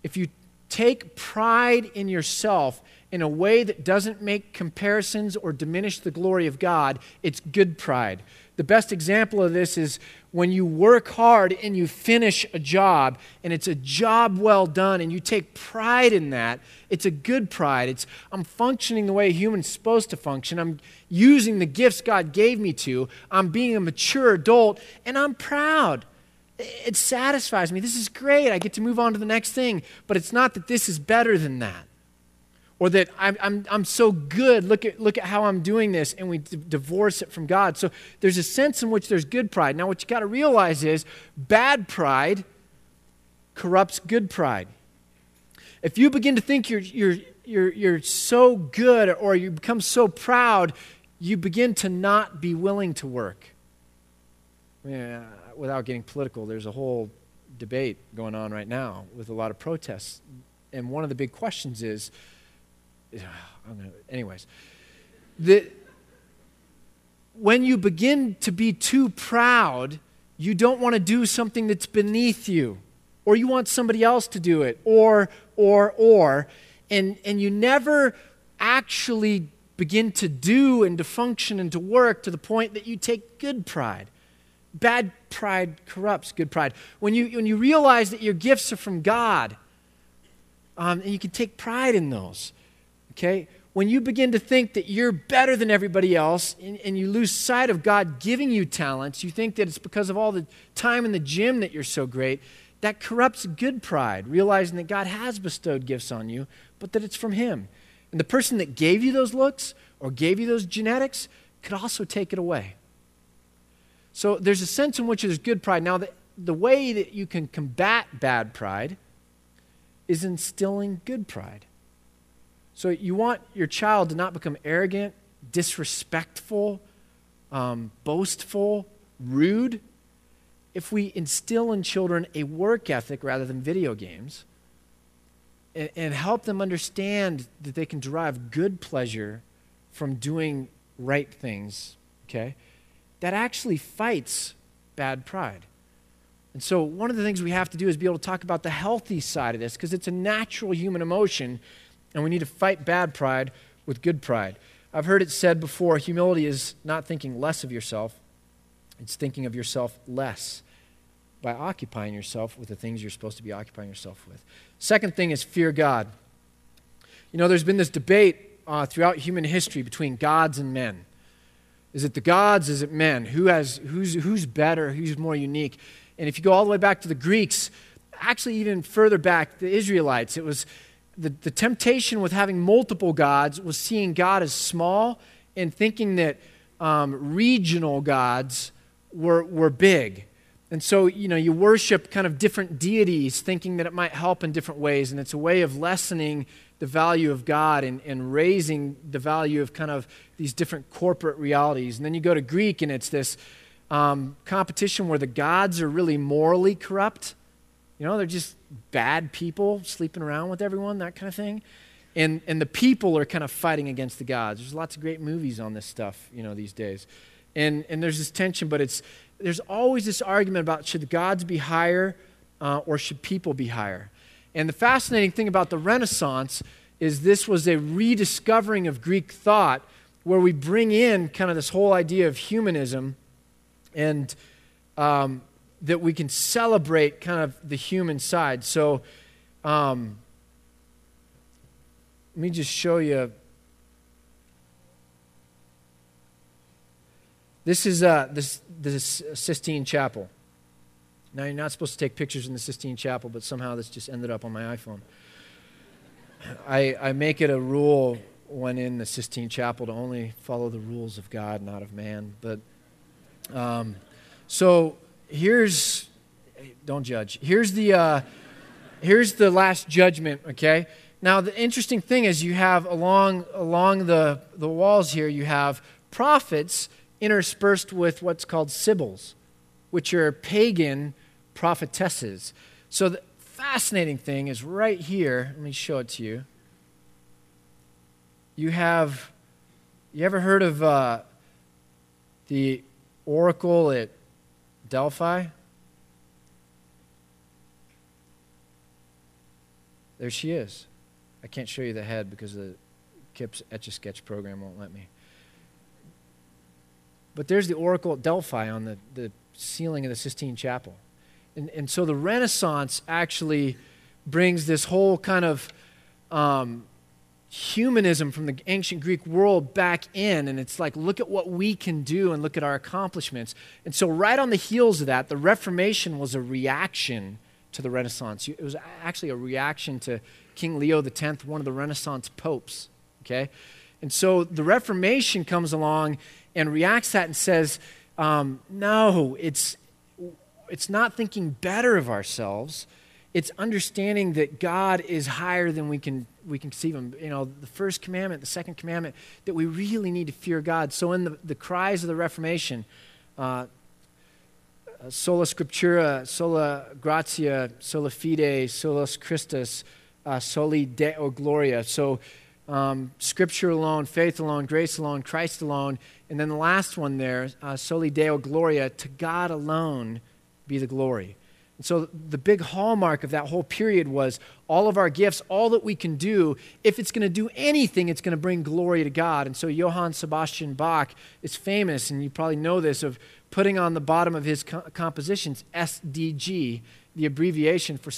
if you take pride in yourself in a way that doesn't make comparisons or diminish the glory of God, it's good pride. The best example of this is when you work hard and you finish a job and it's a job well done and you take pride in that. It's a good pride. It's I'm functioning the way a human's supposed to function. I'm using the gifts God gave me to. I'm being a mature adult and I'm proud. It satisfies me. This is great. I get to move on to the next thing. But it's not that this is better than that or that I'm, I'm, I'm so good, look at, look at how I'm doing this, and we d- divorce it from God. So there's a sense in which there's good pride. Now, what you got to realize is bad pride corrupts good pride. If you begin to think you're, you're, you're, you're so good or you become so proud, you begin to not be willing to work. Yeah, without getting political, there's a whole debate going on right now with a lot of protests. And one of the big questions is, [sighs] Gonna, anyways, the, when you begin to be too proud, you don't want to do something that's beneath you, or you want somebody else to do it, or, or, or, and, and you never actually begin to do and to function and to work to the point that you take good pride. Bad pride corrupts good pride. When you, when you realize that your gifts are from God, um, and you can take pride in those, Okay? When you begin to think that you're better than everybody else and, and, you lose sight of God giving you talents, you think that it's because of all the time in the gym that you're so great, that corrupts good pride, realizing that God has bestowed gifts on you, but that it's from Him. And the person that gave you those looks or gave you those genetics could also take it away. So there's a sense in which there's good pride. Now, the, the way that you can combat bad pride is instilling good pride. So you want your child to not become arrogant, disrespectful, um, boastful, rude. If we instill in children a work ethic rather than video games, and, and help them understand that they can derive good pleasure from doing right things, okay, that actually fights bad pride. And so, one of the things we have to do is be able to talk about the healthy side of this because it's a natural human emotion and we need to fight bad pride with good pride. I've heard it said before humility is not thinking less of yourself, it's thinking of yourself less by occupying yourself with the things you're supposed to be occupying yourself with. Second thing is fear God. You know, there's been this debate uh, throughout human history between gods and men. Is it the gods? Is it men? Who has, who's, who's better? Who's more unique? And if you go all the way back to the Greeks, actually even further back, the Israelites, it was the, the temptation with having multiple gods was seeing God as small and thinking that um, regional gods were, were big. And so, you know, you worship kind of different deities, thinking that it might help in different ways. And it's a way of lessening the value of God and, and raising the value of kind of these different corporate realities. And then you go to Greek, and it's this um, competition where the gods are really morally corrupt you know, they're just bad people sleeping around with everyone, that kind of thing. And, and the people are kind of fighting against the gods. There's lots of great movies on this stuff, you know, these days. And, and there's this tension, but it's, there's always this argument about should the gods be higher uh, or should people be higher? And the fascinating thing about the Renaissance is this was a rediscovering of Greek thought where we bring in kind of this whole idea of humanism and um, that we can celebrate kind of the human side. So, um, let me just show you. This is uh, this, this Sistine Chapel. Now, you're not supposed to take pictures in the Sistine Chapel, but somehow this just ended up on my iPhone. I, I make it a rule when in the Sistine Chapel to only follow the rules of God, not of man. But um, so here's, don't judge. Here's the, uh, here's the last judgment, okay? Now, the interesting thing is you have along, along the, the walls here, you have prophets interspersed with what's called sibyls, which are pagan prophetesses. So the fascinating thing is right here. Let me show it to you. You have, you ever heard of uh, the oracle at Delphi? There she is. I can't show you the head because the Kip's Etch a Sketch program won't let me. But there's the oracle at Delphi on the, the ceiling of the Sistine Chapel. And, and so the Renaissance actually brings this whole kind of um, humanism from the ancient Greek world back in. And it's like, look at what we can do and look at our accomplishments. And so, right on the heels of that, the Reformation was a reaction to the Renaissance. It was actually a reaction to King Leo X, one of the Renaissance popes. Okay? And so the Reformation comes along and reacts that and says, um, no, it's, it's not thinking better of ourselves. It's understanding that God is higher than we can, we can conceive Him. You know, the first commandment, the second commandment, that we really need to fear God. So, in the, the cries of the Reformation, uh, sola scriptura, sola gratia, sola fide, solus Christus, uh, soli deo gloria. So, um, scripture alone, faith alone, grace alone, Christ alone. And then the last one there, uh, soli deo gloria, to God alone be the glory. And so the big hallmark of that whole period was all of our gifts, all that we can do, if it's going to do anything, it's going to bring glory to God. And so Johann Sebastian Bach is famous, and you probably know this, of putting on the bottom of his co- compositions SDG, the abbreviation for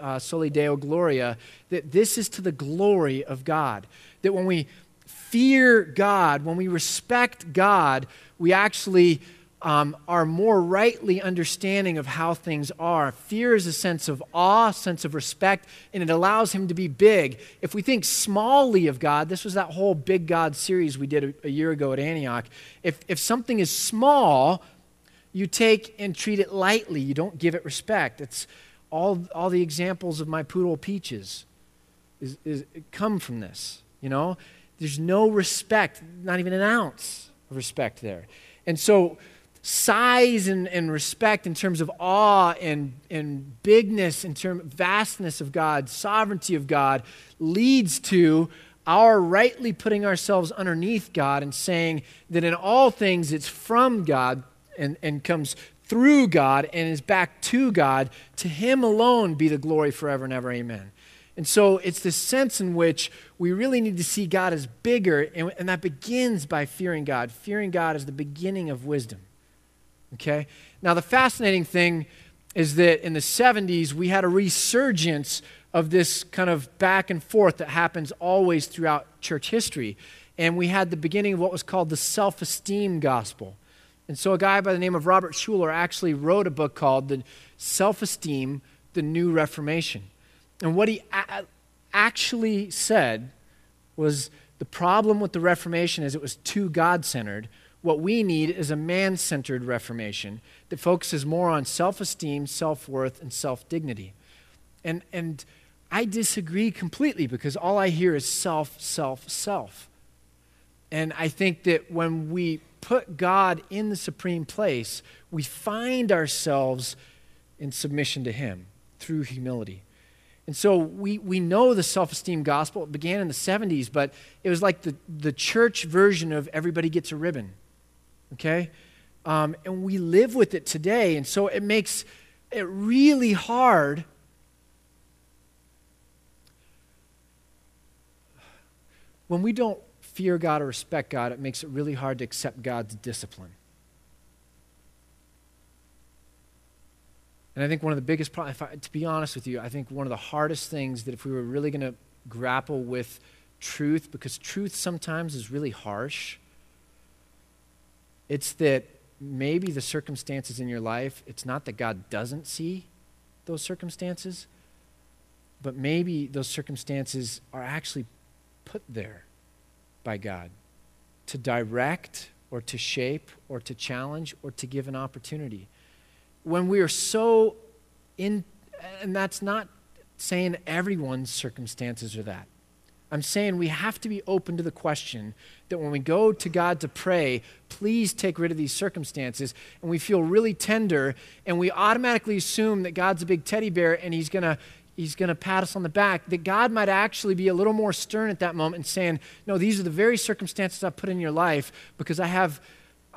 uh, Soli Deo Gloria, that this is to the glory of God. That when we fear God, when we respect God, we actually um, are more rightly understanding of how things are. Fear is a sense of awe, sense of respect, and it allows him to be big. If we think smallly of God, this was that whole Big God series we did a, a year ago at Antioch. If, if something is small, you take and treat it lightly. You don't give it respect. It's all, all the examples of my poodle Peaches is, is, come from this. You know, there's no respect, not even an ounce of respect there. And so size and, and respect in terms of awe and, and bigness, in terms of vastness of God, sovereignty of God, leads to our rightly putting ourselves underneath God and saying that in all things it's from God and, and comes through God and is back to God. To Him alone be the glory forever and ever. Amen. And so it's this sense in which we really need to see God as bigger, and, and that begins by fearing God. Fearing God is the beginning of wisdom. Okay? Now, the fascinating thing is that in the 70s, we had a resurgence of this kind of back and forth that happens always throughout church history. And we had the beginning of what was called the self esteem gospel. And so, a guy by the name of Robert Schuller actually wrote a book called The Self Esteem, The New Reformation. And what he a- actually said was the problem with the Reformation is it was too God centered, what we need is a man centered reformation that focuses more on self esteem, self worth, and self dignity. And, and I disagree completely because all I hear is self, self, self. And I think that when we put God in the supreme place, we find ourselves in submission to Him through humility. And so we, we know the self esteem gospel. It began in the 70s, but it was like the, the church version of everybody gets a ribbon okay? Um, and we live with it today. And so it makes it really hard when we don't fear God or respect God, it makes it really hard to accept God's discipline. And I think one of the biggest problems, to be honest with you, I think one of the hardest things that if we were really going to grapple with truth, because truth sometimes is really harsh, it's that maybe the circumstances in your life, it's not that God doesn't see those circumstances, but maybe those circumstances are actually put there by God to direct or to shape or to challenge or to give an opportunity. When we are so in, and that's not saying everyone's circumstances are that. I'm saying we have to be open to the question that when we go to God to pray, please take rid of these circumstances, and we feel really tender, and we automatically assume that God's a big teddy bear and he's going to he's going to pat us on the back, that God might actually be a little more stern at that moment and saying, No, these are the very circumstances I've put in your life because I have,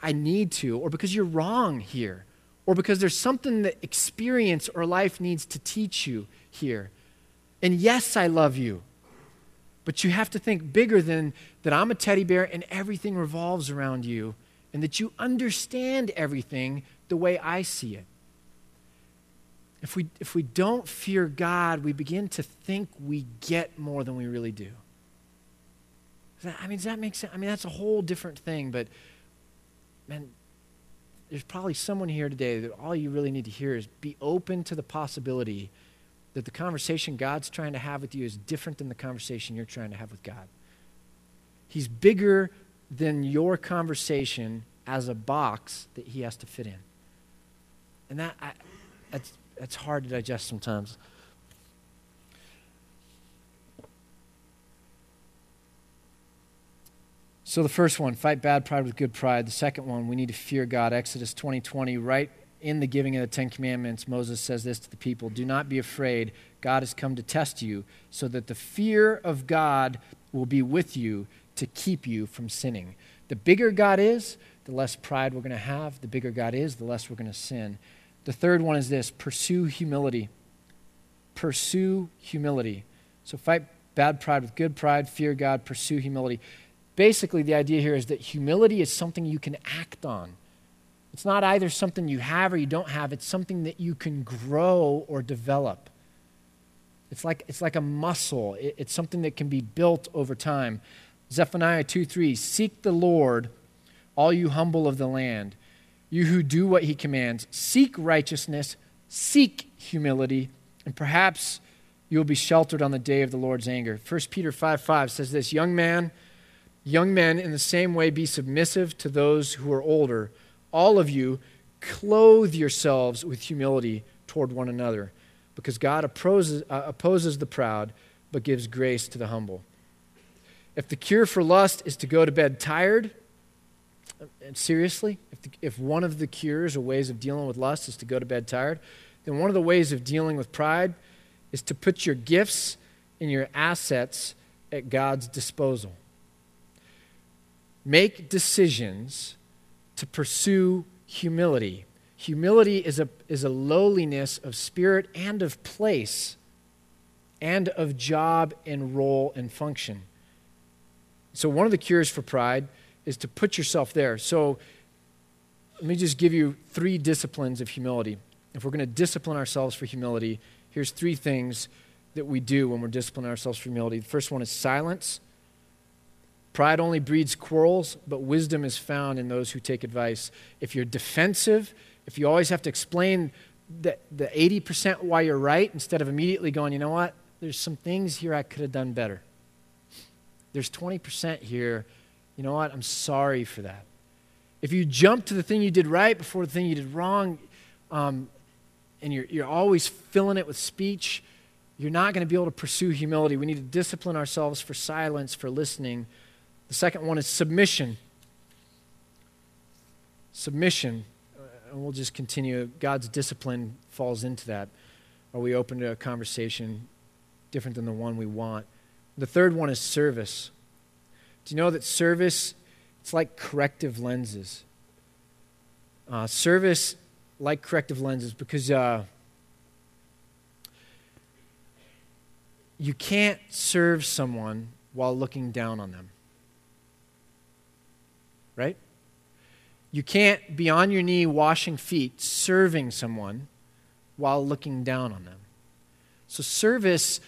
I need to, or because you're wrong here, or because there's something that experience or life needs to teach you here. And yes, I love you. But you have to think bigger than that I'm a teddy bear and everything revolves around you, and that you understand everything the way I see it. If we, if we don't fear God, we begin to think we get more than we really do. I mean, does that make sense? I mean, that's a whole different thing, but man, there's probably someone here today that all you really need to hear is be open to the possibility that the conversation God's trying to have with you is different than the conversation you're trying to have with God. He's bigger than your conversation as a box that he has to fit in. And that, I, that's it's hard to digest sometimes. So the first one, fight bad pride with good pride. The second one, we need to fear God. Exodus 20:20, 20, right in the giving of the 10 commandments, Moses says this to the people, "Do not be afraid. God has come to test you so that the fear of God will be with you to keep you from sinning." The bigger God is, the less pride we're going to have. The bigger God is, the less we're going to sin. The third one is this pursue humility. Pursue humility. So fight bad pride with good pride, fear God, pursue humility. Basically, the idea here is that humility is something you can act on. It's not either something you have or you don't have, it's something that you can grow or develop. It's like, it's like a muscle, it, it's something that can be built over time. Zephaniah 2 3 Seek the Lord, all you humble of the land you who do what he commands. Seek righteousness, seek humility, and perhaps you will be sheltered on the day of the Lord's anger. 1 Peter 5 5 says this Young man, young men, in the same way, be submissive to those who are older. All of you, clothe yourselves with humility toward one another, because God opposes, uh, opposes the proud, but gives grace to the humble. If the cure for lust is to go to bed tired, and seriously, if, the, if one of the cures or ways of dealing with lust is to go to bed tired, then one of the ways of dealing with pride is to put your gifts and your assets at God's disposal. Make decisions to pursue humility. Humility is a, is a lowliness of spirit and of place and of job and role and function. So, one of the cures for pride is to put yourself there. So let me just give you three disciplines of humility. If we're going to discipline ourselves for humility, here's three things that we do when we're disciplining ourselves for humility. The first one is silence. Pride only breeds quarrels, but wisdom is found in those who take advice. If you're defensive, if you always have to explain the, the 80% why you're right instead of immediately going, you know what, there's some things here I could have done better. There's 20% here you know what? I'm sorry for that. If you jump to the thing you did right before the thing you did wrong, um, and you're, you're always filling it with speech, you're not going to be able to pursue humility. We need to discipline ourselves for silence, for listening. The second one is submission. Submission. Uh, and we'll just continue. God's discipline falls into that. Are we open to a conversation different than the one we want? The third one is service. Do you know that service, it's like corrective lenses? Uh, service, like corrective lenses, because uh, you can't serve someone while looking down on them. Right? You can't be on your knee washing feet, serving someone while looking down on them. So, service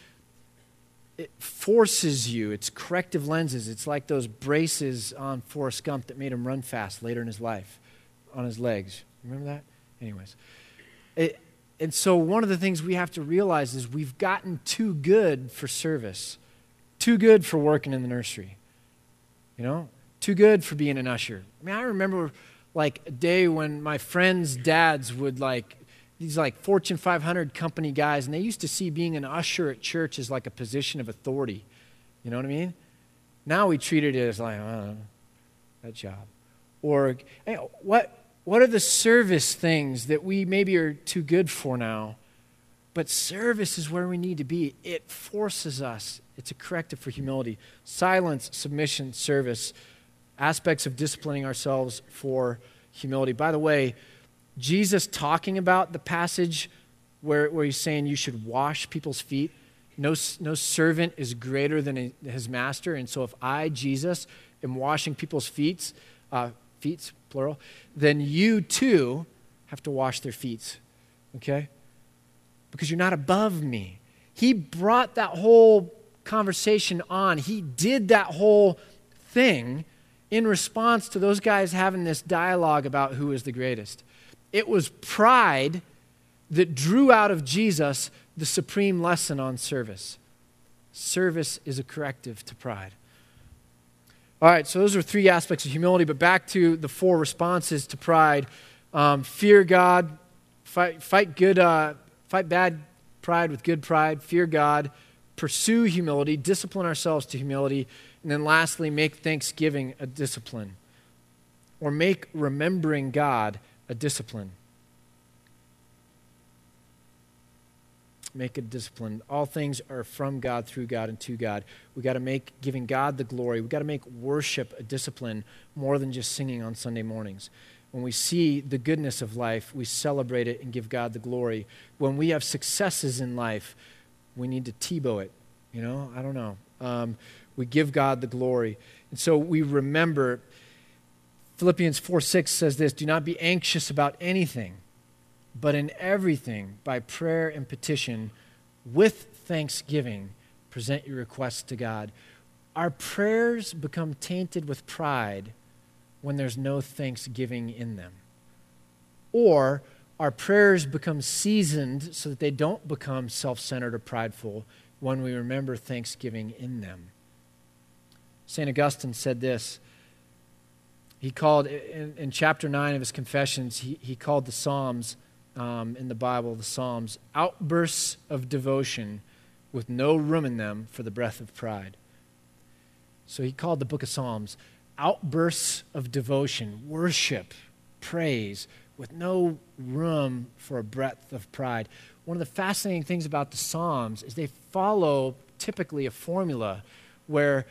it forces you. It's corrective lenses. It's like those braces on Forrest Gump that made him run fast later in his life on his legs. Remember that? Anyways, it, and so, one of the things we have to realize is we've gotten too good for service, too good for working in the nursery, you know, too good for being an usher. I mean, I remember like a day when my friends' dads would like, these like Fortune 500 company guys, and they used to see being an usher at church as like a position of authority. You know what I mean? Now we treat it as like, oh, that job. Or, hey, what, what are the service things that we maybe are too good for now? But service is where we need to be. It forces us. It's a corrective for humility. Silence, submission, service, aspects of disciplining ourselves for humility. By the way, Jesus talking about the passage where, where he's saying you should wash people's feet. No, no servant is greater than his master. And so if I, Jesus, am washing people's feet, uh, feet, plural, then you too have to wash their feet. Okay? Because you're not above me. He brought that whole conversation on. He did that whole thing in response to those guys having this dialogue about who is the greatest. It was pride that drew out of Jesus the supreme lesson on service. Service is a corrective to pride. All right, so those are three aspects of humility, but back to the four responses to pride um, fear God, fight, fight, good, uh, fight bad pride with good pride, fear God, pursue humility, discipline ourselves to humility, and then lastly, make thanksgiving a discipline or make remembering God a discipline. make a discipline. All things are from God, through God, and to God. We got to make giving God the glory. We got to make worship a discipline more than just singing on Sunday mornings. When we see the goodness of life, we celebrate it and give God the glory. When we have successes in life, we need to Tebow it. You know, I don't know. Um, we give God the glory. And so we remember Philippians 4 6 says this Do not be anxious about anything but in everything, by prayer and petition, with thanksgiving, present your requests to God. Our prayers become tainted with pride when there's no thanksgiving in them. Or our prayers become seasoned so that they don't become self centered or prideful when we remember thanksgiving in them. St. Augustine said this. He called, in, in chapter 9 of his Confessions, he, he called the Psalms um, in the Bible, the Psalms, outbursts of devotion with no room in them for the breath of pride. So he called the book of Psalms outbursts of devotion, worship, praise, with no room for a breath of pride. One of the fascinating things about the Psalms is they follow typically a formula where,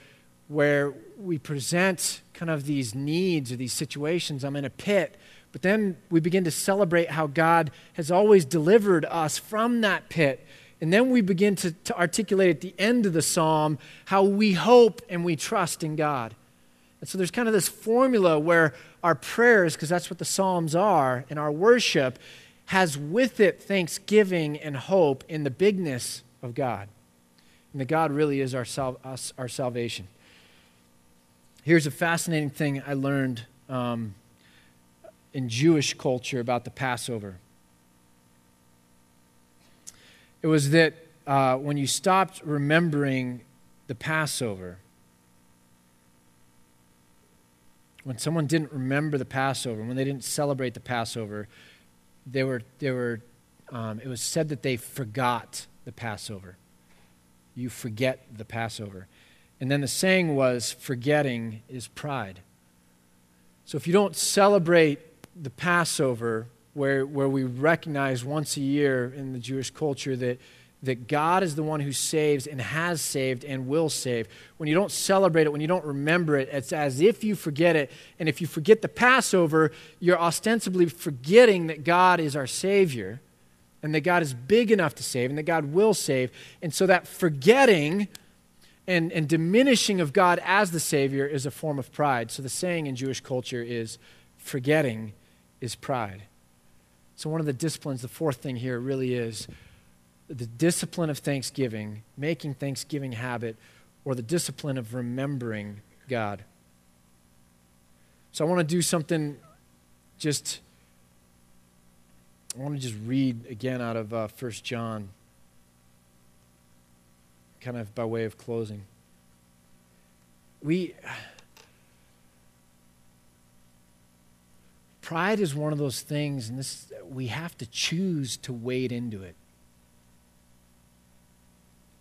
where we present kind of these needs or these situations. I'm in a pit but then we begin to celebrate how God has always delivered us from that pit. And then we begin to, to articulate at the end of the psalm how we hope and we trust in God. And so there's kind of this formula where our prayers, because that's what the Psalms are, and our worship has with it thanksgiving and hope in the bigness of God. And that God really is our, sal- us, our salvation. Here's a fascinating thing I learned um, in Jewish culture about the Passover. It was that uh, when you stopped remembering the Passover, when someone didn't remember the Passover, when they didn't celebrate the Passover, they were, they were, um, it was said that they forgot the Passover. You forget the Passover. And then the saying was, forgetting is pride. So if you don't celebrate the Passover, where, where we recognize once a year in the Jewish culture that, that God is the one who saves and has saved and will save. When you don't celebrate it, when you don't remember it, it's as if you forget it. And if you forget the Passover, you're ostensibly forgetting that God is our Savior and that God is big enough to save and that God will save. And so that forgetting and, and diminishing of God as the Savior is a form of pride. So the saying in Jewish culture is forgetting is pride. So, one of the disciplines, the fourth thing here really is the discipline of thanksgiving, making thanksgiving habit, or the discipline of remembering God. So, I want to do something just I want to just read again out of uh, 1 John, kind of by way of closing. We. Pride is one of those things, and this we have to choose to wade into it.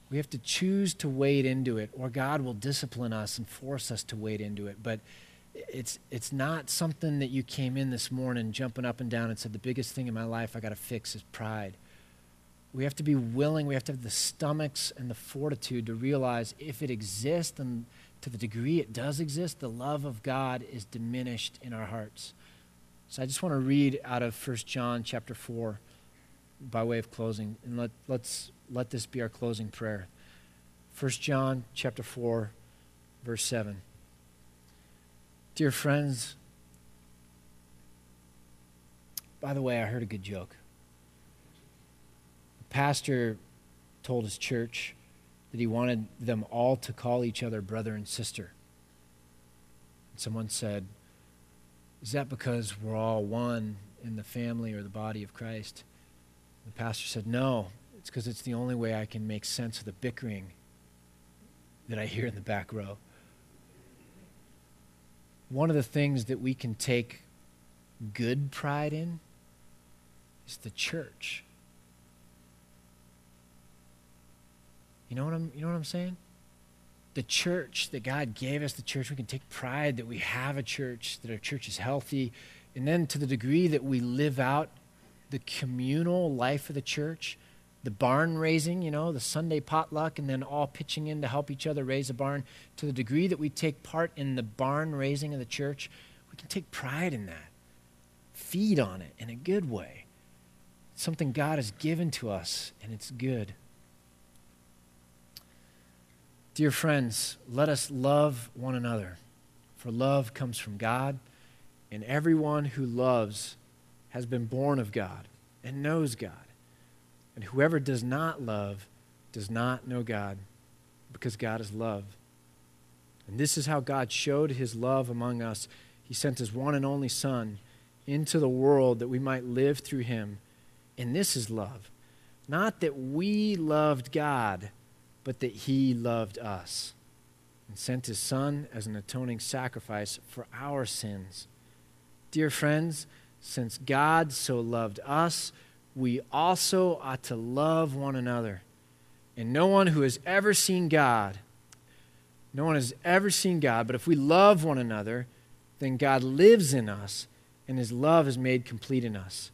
We have to choose to wade into it, or God will discipline us and force us to wade into it. But it's, it's not something that you came in this morning jumping up and down and said, The biggest thing in my life I got to fix is pride. We have to be willing, we have to have the stomachs and the fortitude to realize if it exists, and to the degree it does exist, the love of God is diminished in our hearts. So I just want to read out of 1 John chapter 4 by way of closing, and let, let's let this be our closing prayer. 1 John chapter 4, verse 7. Dear friends, by the way, I heard a good joke. Pastor told his church that he wanted them all to call each other brother and sister. And someone said, Is that because we're all one in the family or the body of Christ? The pastor said, No, it's because it's the only way I can make sense of the bickering that I hear in the back row. One of the things that we can take good pride in is the church. You know what I'm you know what I'm saying? The church that God gave us, the church, we can take pride that we have a church, that our church is healthy, and then to the degree that we live out the communal life of the church, the barn raising, you know, the Sunday potluck, and then all pitching in to help each other raise a barn, to the degree that we take part in the barn raising of the church, we can take pride in that. Feed on it in a good way. It's something God has given to us, and it's good. Dear friends, let us love one another, for love comes from God, and everyone who loves has been born of God and knows God. And whoever does not love does not know God, because God is love. And this is how God showed his love among us. He sent his one and only Son into the world that we might live through him. And this is love. Not that we loved God, but that he loved us and sent his Son as an atoning sacrifice for our sins. Dear friends, since God so loved us, we also ought to love one another. And no one who has ever seen God, no one has ever seen God, but if we love one another, then God lives in us and his love is made complete in us.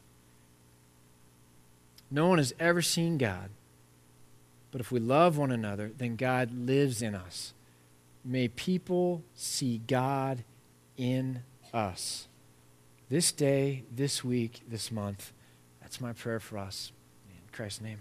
No one has ever seen God, but if we love one another, then God lives in us. May people see God in us. This day, this week, this month, that's my prayer for us. In Christ's name.